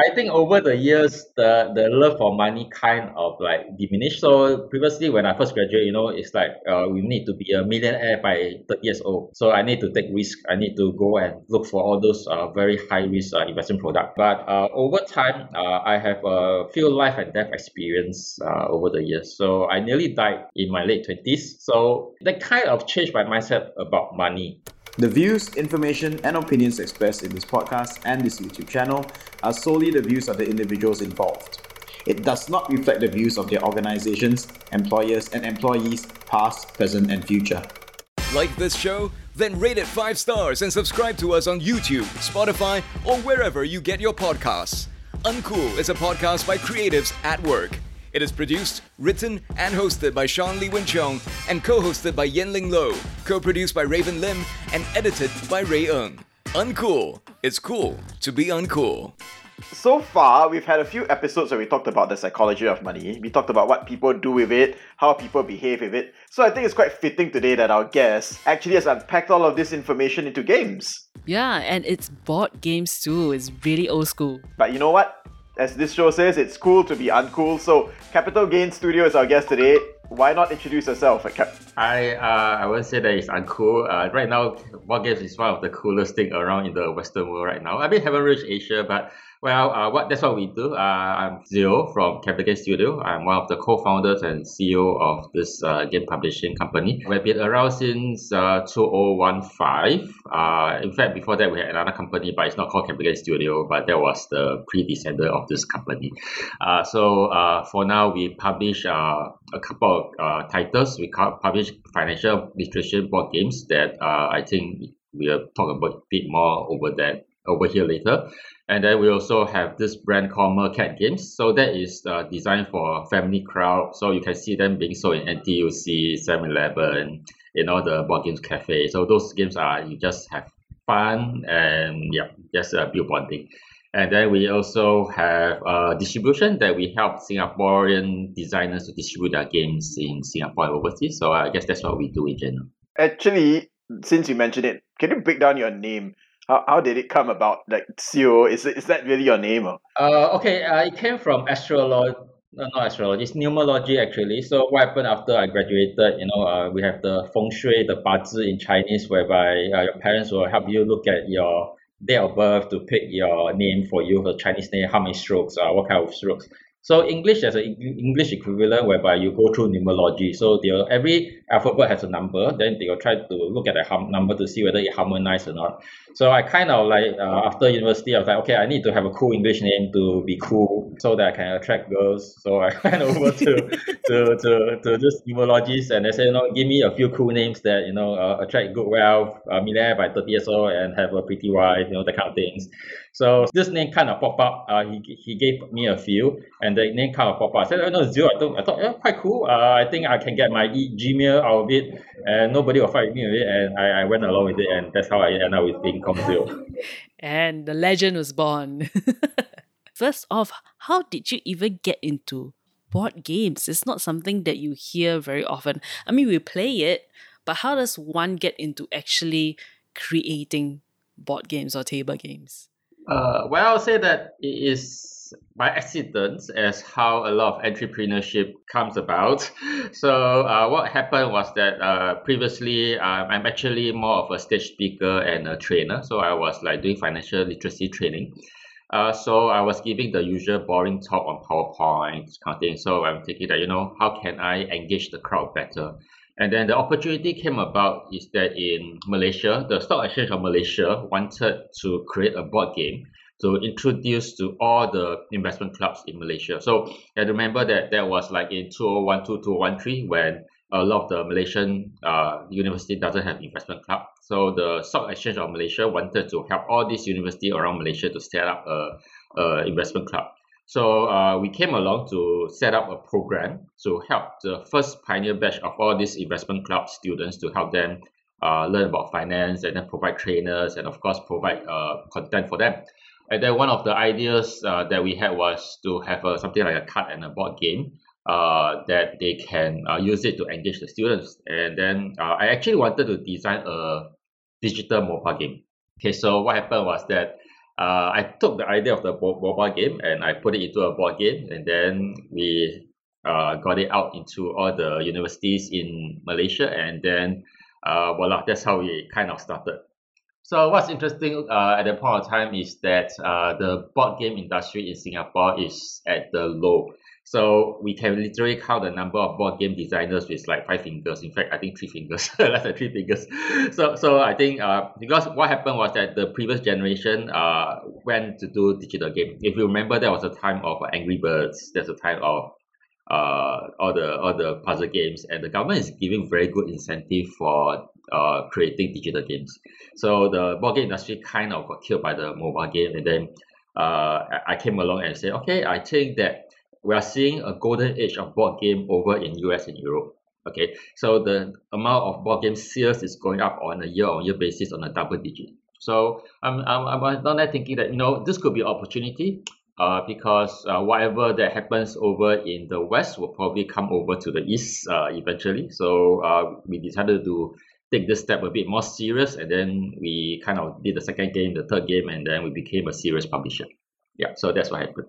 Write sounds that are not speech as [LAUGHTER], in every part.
I think over the years, the the love for money kind of like diminished. So previously, when I first graduated, you know, it's like uh, we need to be a millionaire by 30 years old. So I need to take risk. I need to go and look for all those uh, very high risk uh, investment product. But uh, over time, uh, I have a few life and death experience uh, over the years. So I nearly died in my late 20s. So that kind of changed my mindset about money. The views, information, and opinions expressed in this podcast and this YouTube channel are solely the views of the individuals involved. It does not reflect the views of their organizations, employers, and employees, past, present, and future. Like this show? Then rate it 5 stars and subscribe to us on YouTube, Spotify, or wherever you get your podcasts. Uncool is a podcast by creatives at work. It is produced, written, and hosted by Sean Lee Win Chong and co hosted by Yenling Lo, co produced by Raven Lim, and edited by Ray Ng. Uncool. It's cool to be uncool. So far, we've had a few episodes where we talked about the psychology of money. We talked about what people do with it, how people behave with it. So I think it's quite fitting today that our guest actually has unpacked all of this information into games. Yeah, and it's board games too. It's really old school. But you know what? As this show says, it's cool to be uncool. So Capital Gain Studio is our guest today. Why not introduce yourself, Cap? I uh, I won't say that it's uncool. Uh, right now, board games is one of the coolest thing around in the Western world right now. I mean, haven't reached Asia, but well, uh, what that's what we do. Uh, I'm Zero from Capital Game Studio. I'm one of the co-founders and CEO of this uh, game publishing company. We've been around since uh, 2015. Uh, in fact, before that, we had another company, but it's not called Capital Game Studio, but that was the predecessor of this company. Uh, so for now, we publish a couple of titles. We publish financial literature board games that I think we'll talk about a bit more over that over here later. And then we also have this brand called Mercat Games. So that is uh, designed for family crowd. So you can see them being sold in NTUC, 7-Eleven, in all the board games cafe. So those games are you just have fun and yeah, just uh, build bonding. And then we also have uh, distribution that we help Singaporean designers to distribute their games in Singapore and overseas. So I guess that's what we do in general. Actually, since you mentioned it, can you break down your name? How, how did it come about? Like CEO, is is that really your name? Or? Uh, okay, uh, it came from astrology. No, not astrology. It's numerology actually. So what happened after I graduated? You know, uh, we have the feng shui, the bazi in Chinese, whereby uh, your parents will help you look at your date of birth to pick your name for you, the Chinese name, how many strokes, uh, what kind of strokes. So English has an English equivalent whereby you go through numerology. So every alphabet has a number. Then they will try to look at the number to see whether it harmonizes or not. So I kind of like uh, after university, I was like, okay, I need to have a cool English name to be cool, so that I can attract girls. So I [LAUGHS] went over to to to to this numerologists, and they said, you know, give me a few cool names that you know uh, attract good wealth, uh, millionaire by thirty years old, and have a pretty wife, you know, that kind of things. So this name kind of popped up. Uh, he, he gave me a few, and the name kind of popped up. I said, oh no, Zero. I thought, I thought, yeah, quite cool. Uh, I think I can get my e- Gmail out of it, and nobody will fight me with it. And I, I went along with it, and that's how I ended up with being Zero. [LAUGHS] and the legend was born. [LAUGHS] First off, how did you even get into board games? It's not something that you hear very often. I mean, we play it, but how does one get into actually creating board games or table games? Uh, well, I'll say that it is by accident as how a lot of entrepreneurship comes about. [LAUGHS] So uh, what happened was that uh, previously uh, I'm actually more of a stage speaker and a trainer. So I was like doing financial literacy training. Uh, so I was giving the usual boring talk on PowerPoint kind of thing. So I'm thinking that, you know, how can I engage the crowd better? And then the opportunity came about is that in Malaysia, the Stock Exchange of Malaysia wanted to create a board game to introduce to all the investment clubs in Malaysia. So I remember that that was like in 2012, 2013 when a lot of the Malaysian uh, university doesn't have investment club. So the Stock Exchange of Malaysia wanted to help all these universities around Malaysia to set up a, a investment club. So uh, we came along to set up a program to help the first pioneer batch of all these investment club students to help them uh, learn about finance and then provide trainers and of course provide uh, content for them. And then one of the ideas uh, that we had was to have a, something like a card and a board game uh, that they can uh, use it to engage the students. And then I actually wanted to design a digital mobile game. Okay, so what happened was that uh, I took the idea of the mobile game and I put it into a board game, and then we uh, got it out into all the universities in Malaysia, and then uh, voila, that's how we kind of started. So what's interesting uh, at that point of time is that uh, the board game industry in Singapore is at the low. So we can literally count the number of board game designers with like five fingers. In fact, I think three fingers, [LAUGHS] less than three fingers. [LAUGHS] So so I think uh, because what happened was that the previous generation uh went to do digital game. If you remember, there was a time of Angry Birds. There's a time of uh all the all the puzzle games, and the government is giving very good incentive for uh creating digital games. So the board game industry kind of got killed by the mobile game, and then uh I came along and said, okay, I think that we are seeing a golden age of board game over in US and Europe. Okay, so the amount of board game sales is going up on a year-on-year basis on a double digit. So I'm I'm I'm not there thinking that you know this could be an opportunity, uh, because uh, whatever that happens over in the west will probably come over to the east uh, eventually. So uh, we decided to take this step a bit more serious, and then we kind of did the second game, the third game, and then we became a serious publisher. Yeah, so that's what happened.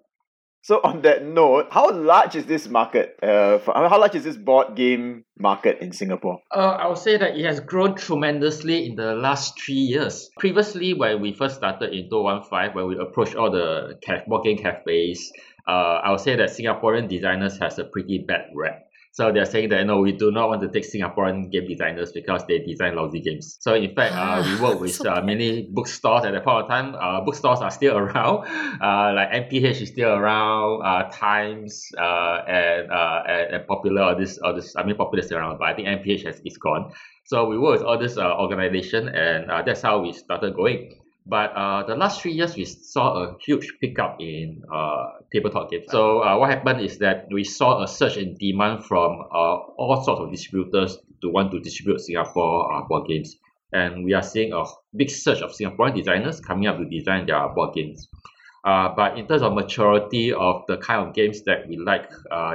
So on that note, how large is this market? Uh, for, how large is this board game market in Singapore? Uh, I would say that it has grown tremendously in the last three years. Previously, when we first started in 2015, when we approached all the board game cafes, uh, I would say that Singaporean designers has a pretty bad rep. So they're saying that no, we do not want to take Singaporean game designers because they design lousy games. So in fact, uh, we work [GASPS] with uh, many bookstores at that point of time. Uh, bookstores are still [LAUGHS] around, uh, like MPH is still around, uh, Times, uh, and, uh, and, and popular all this, all this. I mean, popular is around, but I think MPH has is gone. So we work with all this uh, organization, and uh, that's how we started going. But uh, the last three years, we saw a huge pickup in uh, tabletop games. So uh, what happened is that we saw a surge in demand from uh, all sorts of distributors to want to distribute Singapore uh, board games. And we are seeing a big surge of Singaporean designers coming up to design their board games. Uh, but in terms of maturity of the kind of games that we like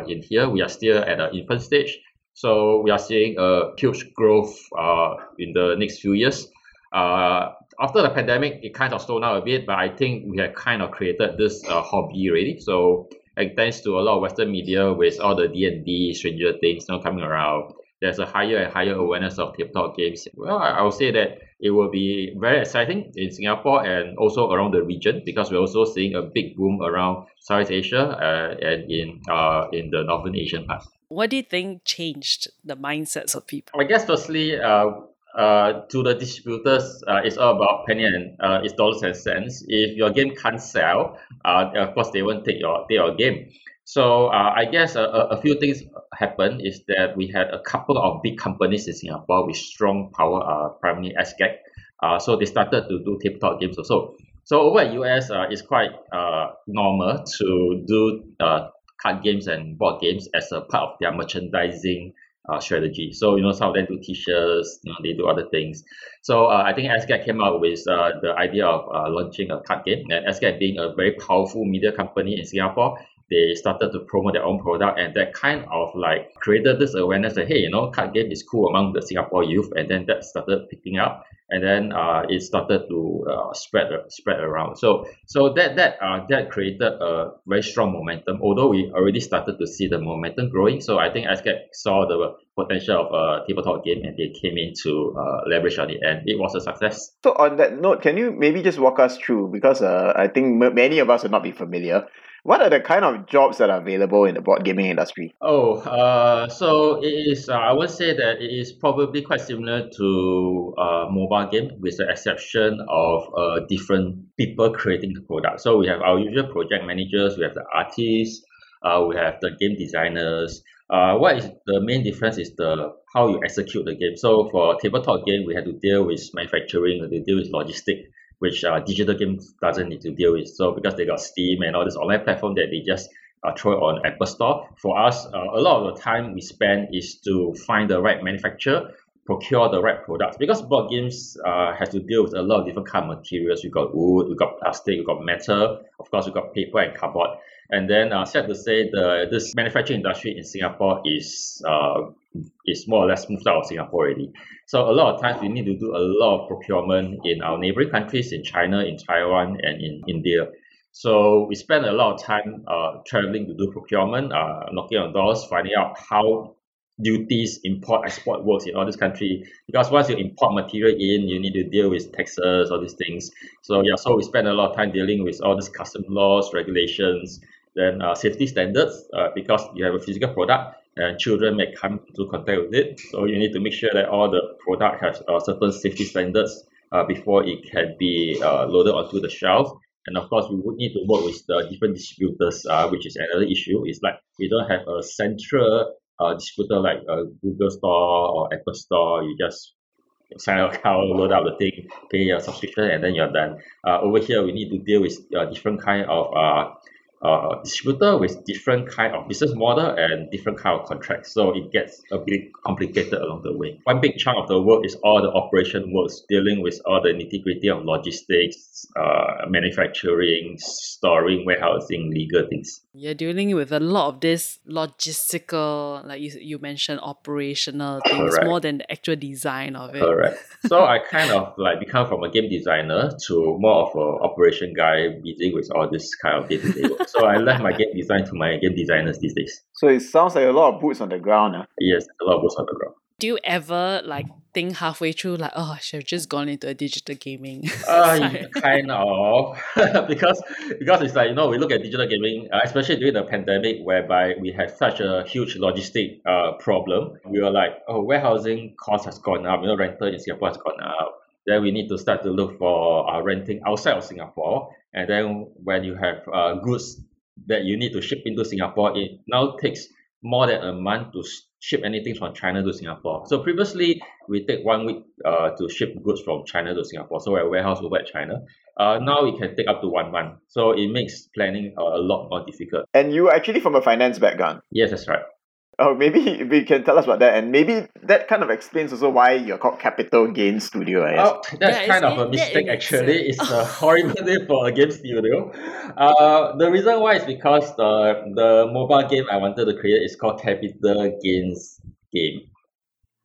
in here, we are still at an infant stage. So we are seeing a huge growth uh, in the next few years. Uh, after the pandemic, it kind of slowed down a bit, but I think we have kind of created this uh, hobby already. So, like, thanks to a lot of Western media with all the D and D, Stranger Things, know, coming around, there's a higher and higher awareness of tabletop games. Well, I, I would say that it will be very exciting in Singapore and also around the region because we're also seeing a big boom around Southeast Asia uh, and in uh, in the Northern Asian part. What do you think changed the mindsets of people? I guess firstly, uh, uh, to the distributors, uh, it's all about penny and uh, it's dollars and cents. If your game can't sell, uh, of course they won't take your take your game. So uh, I guess a, a few things happened is that we had a couple of big companies in Singapore with strong power, uh, primarily SGAG. Uh, so they started to do tabletop games also. So over at US, uh, it's quite uh, normal to do uh, card games and board games as a part of their merchandising uh, strategy. So you know some of them do t-shirts, you know, they do other things. So uh, I think SGAG came up with uh, the idea of uh, launching a card game. And SGAG being a very powerful media company in Singapore, they started to promote their own product and that kind of like created this awareness that hey you know card game is cool among the singapore youth and then that started picking up and then uh, it started to uh, spread spread around so so that that uh, that created a very strong momentum although we already started to see the momentum growing so i think SGAG saw the potential of a tabletop game and they came in to uh, leverage on it and it was a success So on that note, can you maybe just walk us through because uh, I think m- many of us will not be familiar. What are the kind of jobs that are available in the board gaming industry? Oh, uh, so it is. Uh, I would say that it is probably quite similar to uh, mobile game, with the exception of uh, different people creating the product. So we have our usual project managers, we have the artists, uh, we have the game designers. Uh, what is the main difference is the how you execute the game. So for tabletop game, we have to deal with manufacturing, we to deal with logistic, which uh, digital games doesn't need to deal with. So because they got Steam and all this online platform that they just uh, throw it on Apple Store. For us, uh, a lot of the time we spend is to find the right manufacturer procure the right products because board games uh, has to deal with a lot of different kind of materials. We got wood, we got plastic, we got metal, of course we got paper and cardboard. And then uh, sad to say the this manufacturing industry in Singapore is uh, is more or less moved out of Singapore already. So a lot of times we need to do a lot of procurement in our neighboring countries, in China, in Taiwan, and in India. So we spend a lot of time uh, traveling to do procurement, uh, knocking on doors, finding out how duties, import, export works in all this country. Because once you import material in, you need to deal with taxes, all these things. So yeah, so we spend a lot of time dealing with all these custom laws, regulations, then uh, safety standards, uh, because you have a physical product and children may come into contact with it. So you need to make sure that all the product has uh, certain safety standards uh, before it can be uh, loaded onto the shelf. And of course, we would need to work with the different distributors, uh, which is another issue. It's like we don't have a central uh, distributor like a Google Store or Apple Store. You just sign up account, [LAUGHS] load up the thing, pay your subscription, and then you're done. Uh, over here, we need to deal with uh, different kind of uh, uh, distributor with different kind of business model and different kind of contracts. So it gets a bit complicated along the way. One big chunk of the work is all the operation works, dealing with all the nitty gritty of logistics, uh, manufacturing, storing, warehousing, legal things. You're dealing with a lot of this logistical, like you, you mentioned, operational things Correct. more than the actual design of it. Correct. so I kind of like become from a game designer to more of an operation guy, busy with all this kind of day to day work. So I left my game design to my game designers these days. So it sounds like a lot of boots on the ground. Huh? Yes, a lot of boots on the ground. Do you ever like think halfway through like, oh, I should have just gone into a digital gaming? [LAUGHS] Uh, [LAUGHS] kind of, [LAUGHS] because because it's like you know we look at digital gaming, uh, especially during the pandemic, whereby we had such a huge logistic uh problem. We were like, oh, warehousing cost has gone up. You know, rental in Singapore has gone up. Then we need to start to look for uh, renting outside of Singapore. And then when you have uh, goods that you need to ship into Singapore, it now takes more than a month to ship anything from China to Singapore. So previously, we take one week uh, to ship goods from China to Singapore. So a warehouse over at China. Uh, now it can take up to one month. So it makes planning uh, a lot more difficult. And you are actually from a finance background. Yes, that's right. Oh, maybe [LAUGHS] you can tell us about that, and maybe that kind of explains also why you're called Capital Gain Studio. I guess. Oh, that's Yeah, kind of a mistake actually. It's a horrible [LAUGHS] name for a game studio. Uh, the reason why is because the the mobile game I wanted to create is called Capital Gains Game.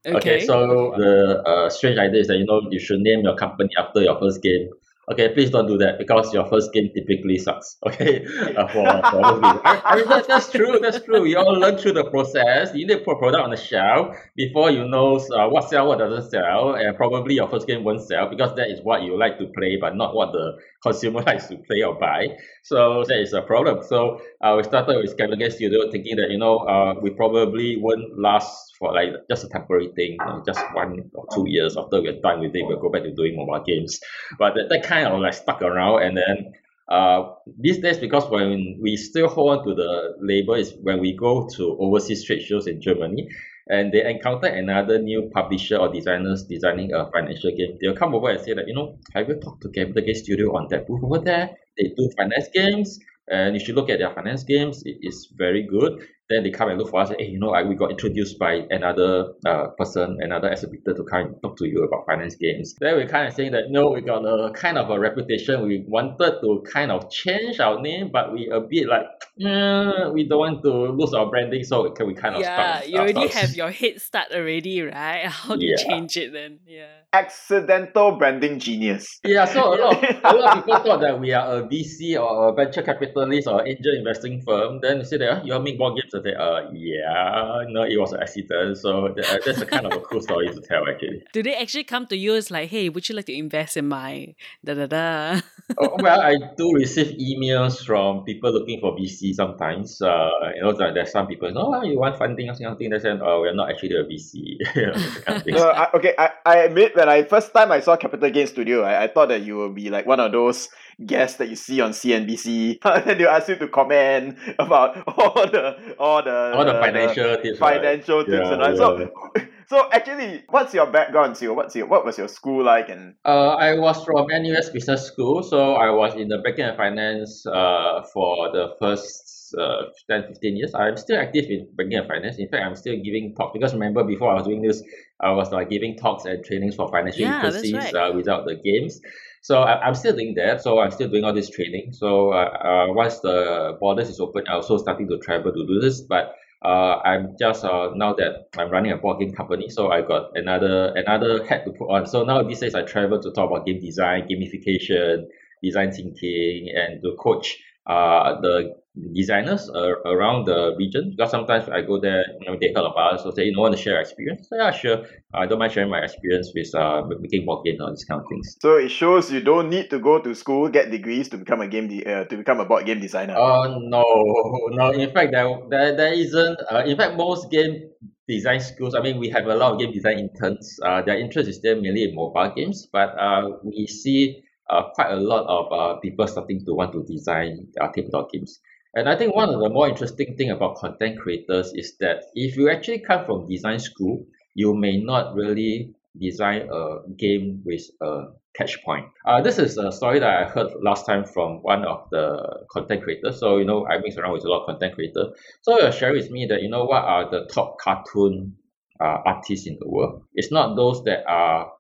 Okay, so the uh, strange idea is that you know you should name your company after your first game. Okay, please don't do that because your first game typically sucks. [LAUGHS] Okay, uh, for, for. I, I mean, that, that's true. That's true. We all learn through the process. You need to put product on the shelf before you know uh, what sell, what doesn't sell, and probably your first game won't sell because that is what you like to play, but not what the [LAUGHS] consumer [LAUGHS] likes to play or buy. So that is a problem. So uh, we started with Game Studio thinking that you know uh, we probably won't last for like just a temporary thing, you know, just one or two years after we're done with it, we'll go back to doing mobile games. But that, that kind of like stuck around and then uh, these days because when we still hold on to the label is when we go to overseas trade shows in Germany and they encounter another new publisher or designers designing a financial game, they'll come over and say that, you know, have you talked to Capital Game Studio on that booth over there? They do finance games and you should look at their finance games. It is very good. Then they come and look for us. Hey, you know, I, we got introduced by another uh, person, another exhibitor to come and talk to you about finance games. Then we kind of saying that no, we got a kind of a reputation. We wanted to kind of change our name, but we a bit like mm, we don't want to lose our branding, so can we kind of yeah, start you already ourselves. have your head start already, right? [LAUGHS] How do you change it then? Yeah. Accidental branding genius. Yeah, so a lot, of, [LAUGHS] a lot of people thought that we are a VC or a venture capitalist or angel investing firm. Then you say that "Ah, you all make more games. I say, uh, yeah, no, it was an accident. So that, uh, that's a kind of a cool story to tell, actually. [LAUGHS] Do they actually come to you? It's like, hey, would you like to invest in my [LAUGHS] da da da? Oh, [LAUGHS] well, I do receive emails from people looking for VC sometimes. Uh, you know, that there's some people, oh, you want funding or something. They say, oh, we're not actually a VC. You know, that kind of. No, I, okay, I, I admit when I first time I saw Capital Gain Studio, I, I thought that you would be like one of those guests that you see on CNBC. [LAUGHS] and then they ask you to comment about [LAUGHS] all the all the All the financial tips, right? financial tips Yeah, and all. So [LAUGHS] so actually, what's your background, Zero? What's your what was your school like and Uh, I was from NUS Business School, so I was in the banking and finance uh, for the first last uh, 10, 15 years, I'm still active in banking and finance. In fact, I'm still giving talks because remember before I was doing this, I was like giving talks and trainings for financial Yeah, that's right. uh, without the games. So I, I'm still doing that. So I'm still doing all this training. So uh, uh, once the borders is open, I'm also starting to travel to do this. But uh, I'm just uh, now that I'm running a board game company, so I got another another hat to put on. So now these days I travel to talk about game design, gamification, design thinking, and to coach uh, the designers uh, around the region because sometimes I go there, you know, they heard about us, so say, you know, want to share experience. So yeah, sure. I don't mind sharing my experience with uh, making board games all these kind of things. So it shows you don't need to go to school, get degrees to become a game de- uh, to become a board game designer. Oh no, [LAUGHS] no. In fact, there there, there isn't. Uh, in fact, most game design schools. I mean, we have a lot of game design interns. Uh, their interest is still mainly in mobile games, but uh, we see uh, quite a lot of uh, people starting to want to design uh, tabletop games. And I think one of the more interesting thing about content creators is that if you actually come from design school, you may not really design a game with a catch point. Uh, this is a story that I heard last time from one of the content creators. So, you know, I mix around with a lot of content creators. So was sharing with me that, you know, what are the top cartoon uh, artists in the world? It's not those that are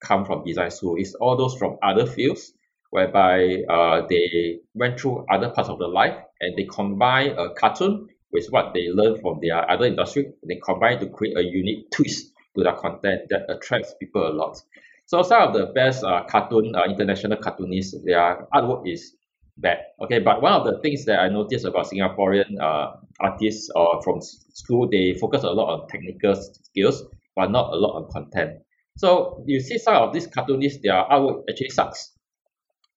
come from design school. It's all those from other fields whereby uh, they went through other parts of their life and they combine a cartoon with what they learn from their other industry. They combine to create a unique twist to their content that attracts people a lot. So some of the best uh, cartoon uh, international cartoonists, their artwork is bad. Okay, but one of the things that I noticed about Singaporean uh, artists or from school, they focus a lot on technical skills, but not a lot on content. So you see some of these cartoonists, their artwork actually sucks.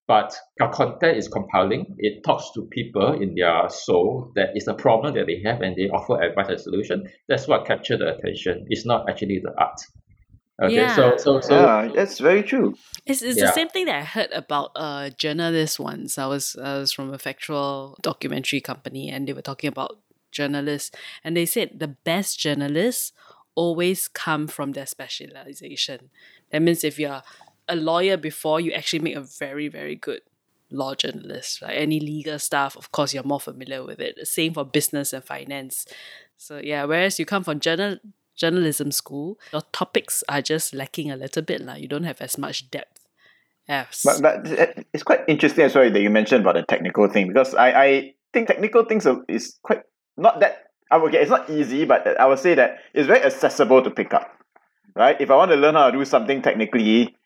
But their content is compelling. It talks to people in their soul that is a problem that they have and they offer advice and solution. That's what captured the attention. It's not actually the art. Okay, so Yeah. so so yeah, that's very true. It's, it's Yeah. the same thing that I heard about uh journalists once. I was I was from a factual documentary company and they were talking about journalists and they said the best journalists always come from their specialization. That means if you're a lawyer before, you actually make a very, very good law journalist. Like any legal stuff, of course, you're more familiar with it. The same for business and finance. So yeah, whereas you come from journal journalism school, your topics are just lacking a little bit. Like you don't have as much depth. As But, but it's quite interesting well that you mentioned about the technical thing because I, I think technical things are, is quite not that I would get it's not easy, but I would say that it's very accessible to pick up. Right? If I want to learn how to do something technically,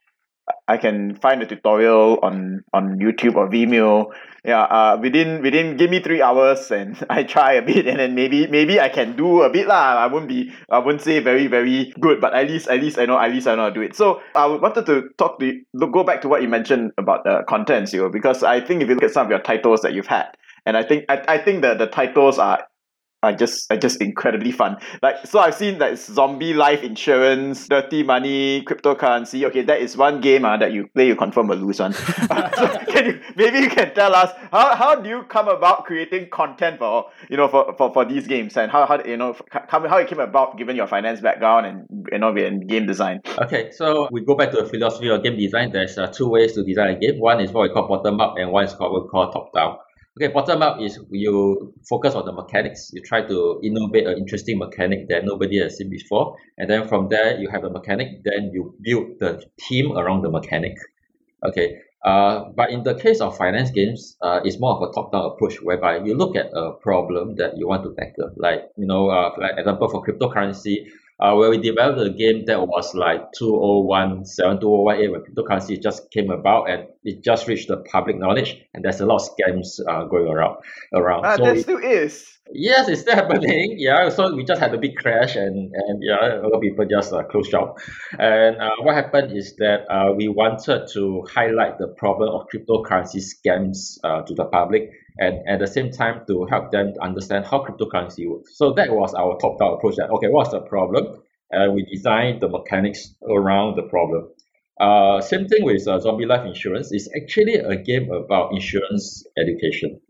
I can find a tutorial on on YouTube or Vimeo. Yeah, uh, within within give me three hours and [LAUGHS] I try a bit and then maybe maybe I can do a bit lah. I won't be I won't say very very good, but at least at least I know at least I know how to do it. So I wanted to talk to go back to what you mentioned about the contents, you know, because I think if you look at some of your titles that you've had, and I think I, I think that the titles are are just are just incredibly fun. Like so, I've seen that zombie life insurance, dirty money, cryptocurrency. Okay, that is one game uh, that you play, you confirm will lose one. [LAUGHS] so can you maybe you can tell us how, how do you come about creating content for you know for, for, for these games and how, how you know how, how it came about given your finance background and you know in game design. Okay, so we go back to the philosophy of game design. There's uh, two ways to design a game. One is what we call bottom up, and one is what we call top down. Okay, bottom up is you focus on the mechanics. You try to innovate an interesting mechanic that nobody has seen before, and then from there you have the mechanic. Then you build the team around the mechanic. Okay, uh, but in the case of finance games, uh, it's more of a top-down approach whereby you look at a problem that you want to tackle. Like you know, uh, like example for cryptocurrency, uh, where we developed a game that was like 2017, 2018 when cryptocurrency just came about and it just reached the public knowledge and there's a lot of scams uh, going around. around. Ah, so there still is. Yes, it's still [LAUGHS] happening. Yeah, so we just had a big crash, and and yeah, a lot of people just uh, closed shop. And uh, what happened is that uh, we wanted to highlight the problem of cryptocurrency scams uh, to the public, and at the same time to help them understand how cryptocurrency works. So that was our top-down approach. That okay, what's the problem? And we designed the mechanics around the problem. Uh, same thing with uh, Zombie Life Insurance. It's actually a game about insurance education.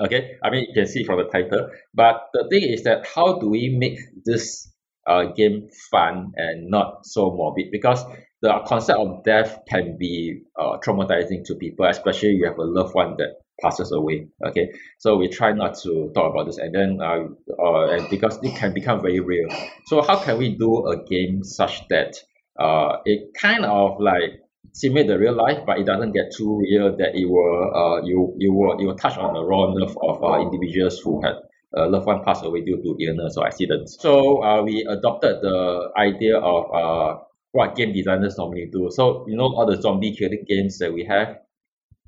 Okay, I mean you can see from the title. But the thing is that how do we make this uh, game fun and not so morbid? Because the concept of death can be uh, traumatizing to people, especially you have a loved one that passes away. Okay, so we try not to talk about this, and then uh, uh and because it can become very real. So how can we do a game such that uh it kind of like simulate the real life, but it doesn't get too real that it will uh you you will you will touch on the raw nerve of uh, individuals who had a loved one pass away due to illness or accidents. So uh, we adopted the idea of uh, what game designers normally do. So you know all the zombie killing games that we have,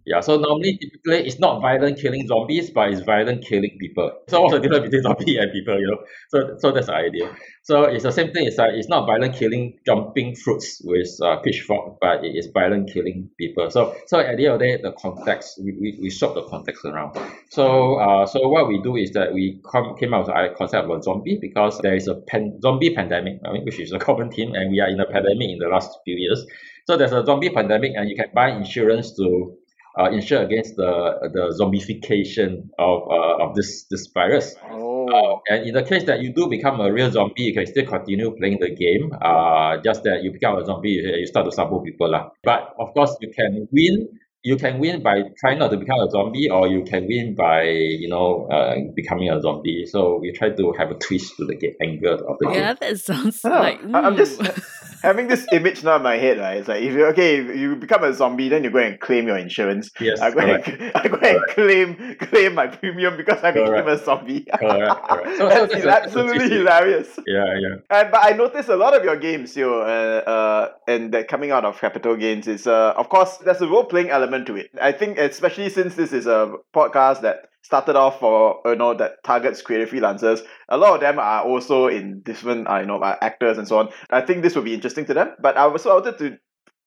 yeah, so normally, typically, it's not violent killing zombies, but it's violent killing people. So what's the difference between [LAUGHS] zombie and people, you know? So so that's the idea. So it's the same thing. It's like it's not violent killing jumping fruits with uh, pitchfork, but it is violent killing people. So so at the end of the day, the context we, we, we swap the context around. So uh so what we do is that we come came out with a concept of zombie because there is a pan, zombie pandemic, I mean, [LAUGHS] which is a common theme, and we are in a pandemic in the last few years. So there's a zombie pandemic, and you can buy insurance to uh, insure against the the zombification of uh, of this this virus. Oh. Uh, and in the case that you do become a real zombie, you can still continue playing the game. Uh, just that you become a zombie, you, you start to sabo people lah. But of course, you can win you can win by trying not to become a zombie or you can win by you know uh, becoming a zombie so we try to have a twist to the game angle of the Yeah, game that sounds I like. I- I'm just. [LAUGHS] having this image now in my head, right? It's like if you okay, if you become a zombie, then you go and claim your insurance. yes I go correct and [LAUGHS] I go and claim claim my premium because I became a zombie. correct correct so, [LAUGHS] That's [LAUGHS] that's a- that's absolutely hilarious. yeah yeah And but I noticed a lot of your games, yo, uh, uh, and that coming out of Capital Games is, uh, of course, there's a role playing element to it. I think, especially since this is a podcast that started off for you know that targets creative freelancers, a lot of them are also in different, uh, you know, uh, actors and so on. I think this will be interesting to them. But I also wanted to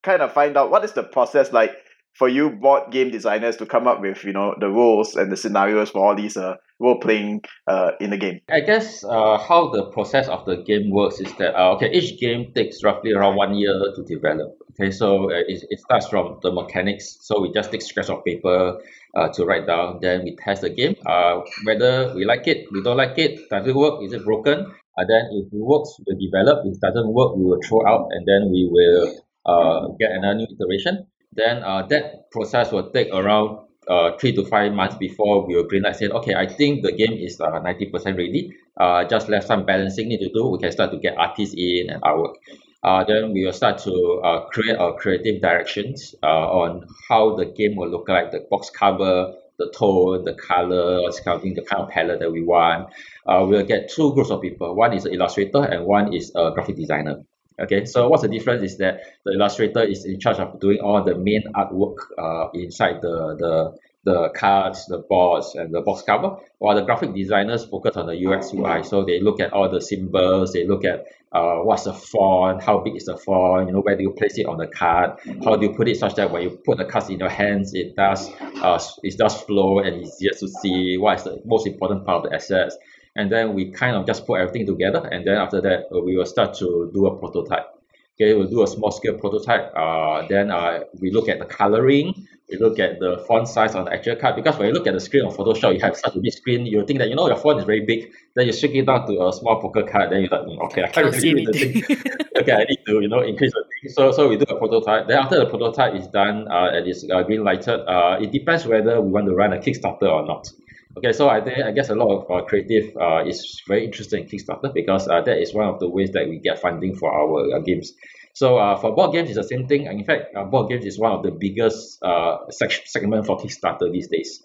kind of find out what is the process like for you board game designers to come up with you know the rules and the scenarios for all these uh, role playing uh, in the game. I guess uh, how the process of the game works is that uh, okay, each game takes roughly around one year to develop. Okay, so uh, it, it starts from the mechanics. So we just take scratch of paper uh, to write down. Then we test the game. Uh, whether we like it, we don't like it, does it work? Is it broken? And then if it works, we develop. If it doesn't work, we will throw out, and then we will uh, get another new iteration. Then uh, that process will take around uh, three to five months before we will green light say, okay, I think the game is uh, 90% ready. Uh, just left some balancing need to do. We can start to get artists in and artwork. Uh, then we will start to uh, create our creative directions uh, on how the game will look like, the box cover, the tone, the color, scouting the kind of palette that we want. Uh, we'll get two groups of people. One is an illustrator and one is a graphic designer. Okay, so what's the difference is that the illustrator is in charge of doing all the main artwork uh, inside the, the the cards, the boards, and the box cover, while the graphic designers focus on the UX UI. So they look at all the symbols, they look at uh, what's the font, how big is the font, you know, where do you place it on the card, how do you put it such that when you put the cards in your hands, it does uh, it does flow and easier to see what is the most important part of the assets. And then we kind of just put everything together, and then after that, uh, we will start to do a prototype. Okay, we'll do a small scale prototype. Uh, then uh, we look at the coloring, we look at the font size on the actual card. Because when you look at the screen of Photoshop, you have such a big screen, you think that you know your font is very big. Then you shrink it down to a small poker card. Then you're like, "Mm, okay, I can't see really read the thing. [LAUGHS] okay, I need to you know increase the thing. So so we do a prototype. Then after the prototype is done uh, and it's uh, green lighted, uh, it depends whether we want to run a Kickstarter or not. Okay, so I think I guess a lot of uh, creative uh, is very interested in Kickstarter because uh, that is one of the ways that we get funding for our uh, games. So uh, for board games, it's the same thing. In fact, uh, board games is one of the biggest uh, segment for Kickstarter these days.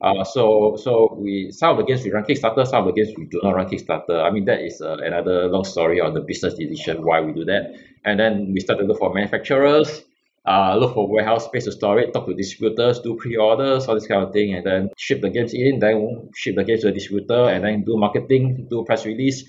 Uh, so so we some of the games we run Kickstarter, some of the games we do not run Kickstarter. I mean that is uh, another long story on the business decision why we do that. And then we start to look for manufacturers, uh, look for warehouse space to store it, talk to distributors, do pre-orders, all this kind of thing, and then ship the games in, then ship the games to the distributor, and then do marketing, do press release,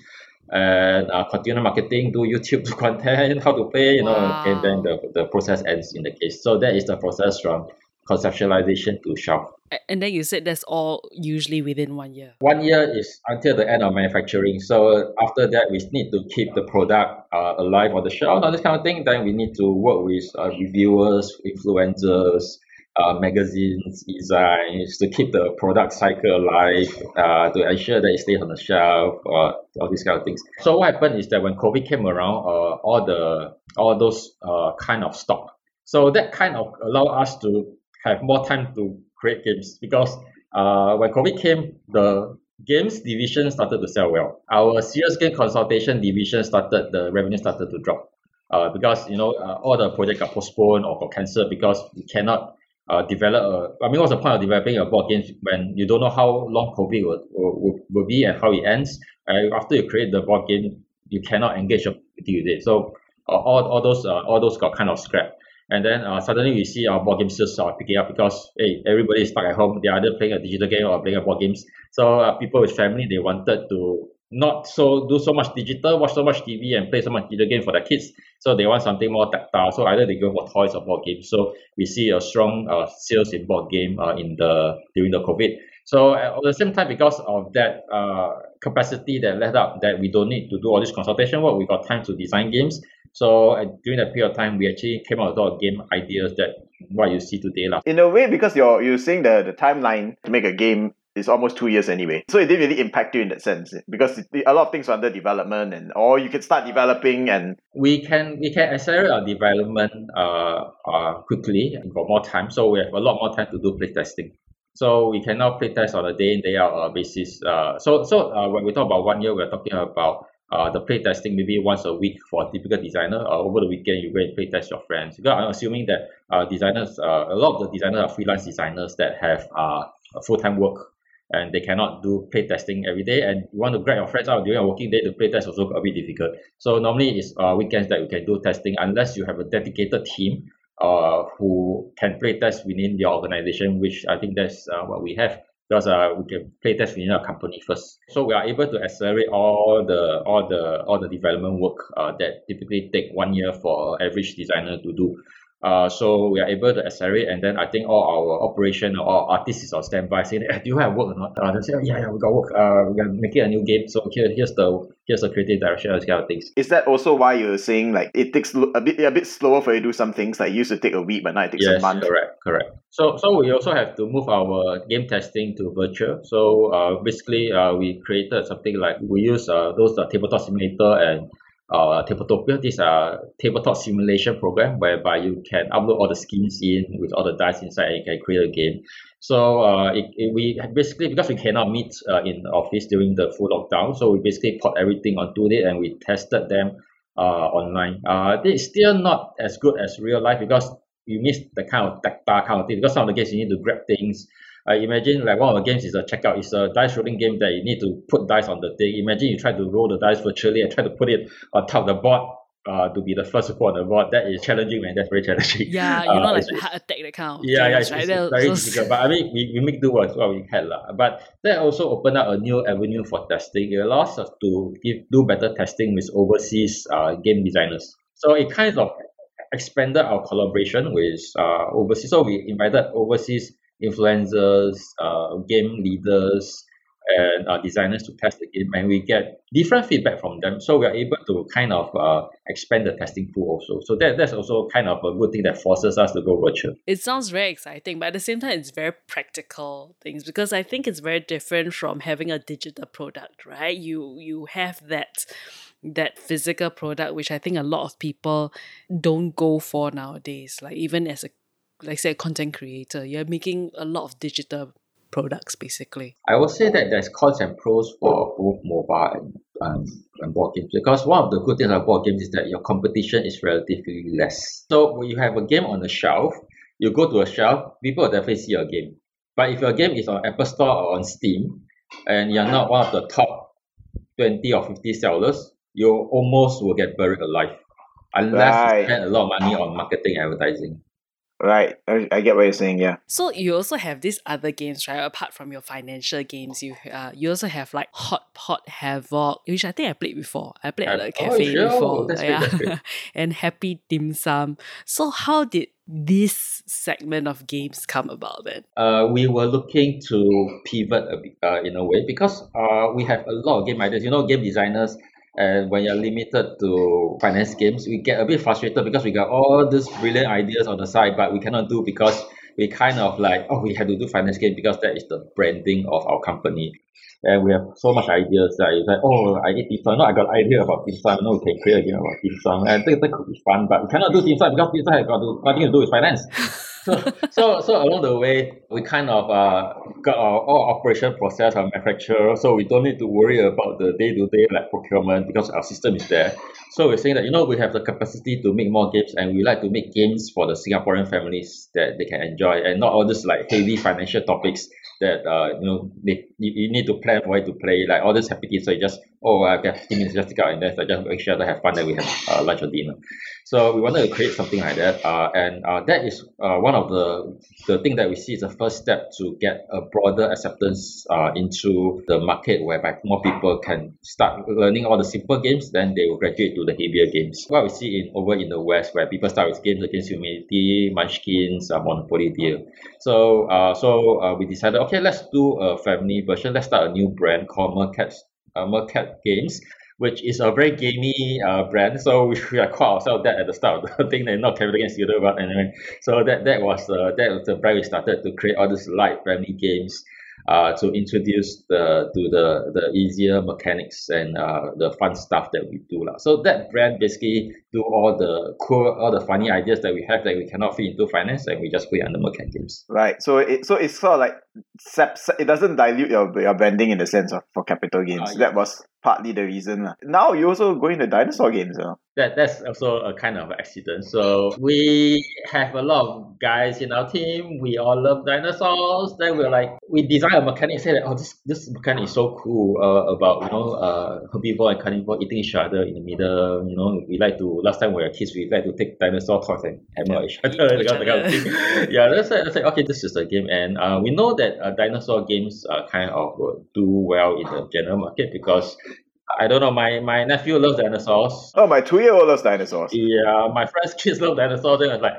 and uh, continue marketing, do YouTube [LAUGHS] do content, how to play, you know, and then the, the process ends in the case. So that is the process from conceptualization to shelf. And then you said that's all usually within one year. One year is until the end of manufacturing. So after that, we need to keep the product uh, alive on the shelf, all this kind of thing. Then we need to work with uh, reviewers, influencers, uh, magazines, designs to keep the product cycle alive, uh, to ensure that it stays on the shelf, uh, all these kind of things. So what happened is that when COVID came around, uh, all the all those uh, kind of stopped. So that kind of allow us to have more time to create games because uh, when COVID came, the games division started to sell well. Our serious game consultation division started, the revenue started to drop. Uh, because you know uh, all the project got postponed or got cancelled because we cannot uh, develop a, I mean what's the point of developing a board game when you don't know how long COVID will, will, will be and how it ends uh, after you create the board game you cannot engage with it so uh, all, all those uh, all those got kind of scrapped and then uh, suddenly we see our board game sales are picking up because hey everybody is stuck at home they're either playing a digital game or playing a board games so uh, people with family they wanted to not so do so much digital, watch so much TV and play so much digital game for their kids. So they want something more tactile. So either they go for toys or board games. So we see a strong uh, sales in board game uh, in the during the COVID. So at the same time, because of that uh, capacity that led up that we don't need to do all this consultation work, we got time to design games. So during that period of time, we actually came out with a lot of game ideas that what you see today. Lah. In a way, because you're you're saying the, the timeline to make a game is almost two years anyway. So it didn't really impact you in that sense because a lot of things are under development and or you can start developing and we can we can accelerate our development uh, uh quickly and got more time. So we have a lot more time to do playtesting. So we can now playtest on a day in day out uh, basis. Uh, so so uh, when we talk about one year, we're talking about uh, the playtesting maybe once a week for a typical designer. Uh, over the weekend, you go and playtest your friends. Because I'm assuming that uh, designers, uh, a lot of the designers are freelance designers that have uh, full time work and they cannot do play testing every day and you want to grab your friends out during a working day to play test also a bit difficult so normally it's uh, weekends that you can do testing unless you have a dedicated team uh, who can play test within your organization which I think that's uh, what we have because uh, we can play test within our company first. So we are able to accelerate all the all the all the development work uh, that typically take one year for average designer to do uh, so we are able to accelerate and then I think all our operation or artists is on standby saying eh, do you have work or not? Uh, they say, oh, yeah, yeah, we got work. Uh, we're making a new game. So here, here's the here's the creative direction, those kind of things. Is that also why you're saying like it takes a bit a bit slower for you to do some things like used to take a week, but now it takes yes, a month? correct, correct. So so we also have to move our game testing to virtual. So uh, basically uh, we created something like we use uh, those uh, tabletop simulator and uh, Tabletopia. This a tabletop simulation program whereby you can upload all the skins in with all the dice inside and you can create a game. So uh, it, it, we basically because we cannot meet uh, in office during the full lockdown, so we basically put everything onto it and we tested them uh, online. Uh, it's still not as good as real life because you miss the kind of tactile kind of thing because some of the games you need to grab things I imagine like one of the games is a checkout. It's a dice rolling game that you need to put dice on the thing. Imagine you try to roll the dice virtually and try to put it on top of the board uh, to be the first to put on the board. That is challenging, man. That's very challenging. Yeah, you [LAUGHS] uh, know, like heart attack that kind of Yeah, yeah, right? it's, it's very difficult. [LAUGHS] But I mean, we, we make do what, what we can. La. But that also opened up a new avenue for testing. It allows us to give do better testing with overseas uh, game designers. So it kind of expanded our collaboration with uh, overseas. So we invited overseas influencers, uh, game leaders, and uh, designers to test the game, and we get different feedback from them. So we are able to kind of uh, expand the testing pool also. So that that's also kind of a good thing that forces us to go virtual. It sounds very exciting, but at the same time, it's very practical things because I think it's very different from having a digital product, right? You you have that that physical product which i think a lot of people don't go for nowadays like even as a like say a content creator you're making a lot of digital products basically I would say that there's cons and pros for both mobile and, um, and board games because one of the good things about board games is that your competition is relatively less. So when you have a game on the shelf, you go to a shelf, people will definitely see your game. But if your game is on Apple Store or on Steam, and you're not one of the top 20 or 50 sellers, you almost will get buried alive unless Right. you spend a lot of money on marketing advertising. Right. I, I get what you're saying, yeah. So you also have these other games, right? Apart from your financial games, you uh, you also have like Hot Pot Havoc, which I think I played before. I played at a Oh, cafe sure. before, That's great, that's great. and Happy Dim Sum. So how did this segment of games come about then? uh, we were looking to pivot a bit, uh, in a way because uh, we have a lot of game ideas. You know, game designers, and when you're limited to finance games, we get a bit frustrated because we got all these brilliant ideas on the side, but we cannot do because we kind of like, oh, we have to do finance game because that is the branding of our company. And we have so much ideas that it's like, oh, I eat dim sum. No, I got idea about dim sum. No, we can create a game about dim sum. And I think that could be fun, but we cannot do dim sum because dim sum has got to, nothing to do with finance. So so so along the way, we kind of uh, got our all operation process, our manufacturer, so we don't need to worry about the day to day like procurement because our system is there. So we're saying that you know we have the capacity to make more games, and we like to make games for the Singaporean families that they can enjoy, and not all this like heavy financial topics that uh you know they you, you need to plan where to play like all this happy things so you just oh I get 15 minutes just to go and then so just make sure to have fun that we have uh, lunch or dinner so we wanted to create something like that uh, and uh, that is uh, one of the the thing that we see is the first step to get a broader acceptance uh, into the market whereby more people can start learning all the simple games then they will graduate to the heavier games. What we see in over in the west where people start with games against humanity munchkins uh, monopoly deal. So uh, so uh, we decided okay let's do a family version. Let's start a new brand called Mercat uh, Mercat Games which is a very gamey uh, brand. So [LAUGHS] we, we called ourselves that at the start of the [LAUGHS] thing. They're not Capital Gains Studio, but anyway. So that that was uh, that was the brand we started to create all these light family games uh, to introduce the to the the easier mechanics and uh, the fun stuff that we do lah. So that brand basically do all the cool, all the funny ideas that we have that we cannot fit into finance, and we just put it under Mercat Games. Right. So it so it's sort of like it doesn't dilute your your branding in the sense of for Capital Gains. Ah, That was partly the reason. lah. Now you also going to dinosaur games, huh? That that's also a kind of accident. So we have a lot of guys in our team. We all love dinosaurs. Then we're like, we design a mechanic. Say that oh, this this mechanic is so cool. Uh, about you know, uh, herbivore and carnivore eating each other in the middle. You know, we like to last time we were kids. We like to take dinosaur toys and hammer each other. Each that kind of other. [LAUGHS] yeah, that's like, that's like okay, this is the game, and uh, we know that uh, dinosaur games uh, kind of uh, do well in the general market because. I don't know. My, my nephew loves dinosaurs. Oh, my two-year-old loves dinosaurs. Yeah, my friends' [LAUGHS] kids love dinosaurs. Then I was like,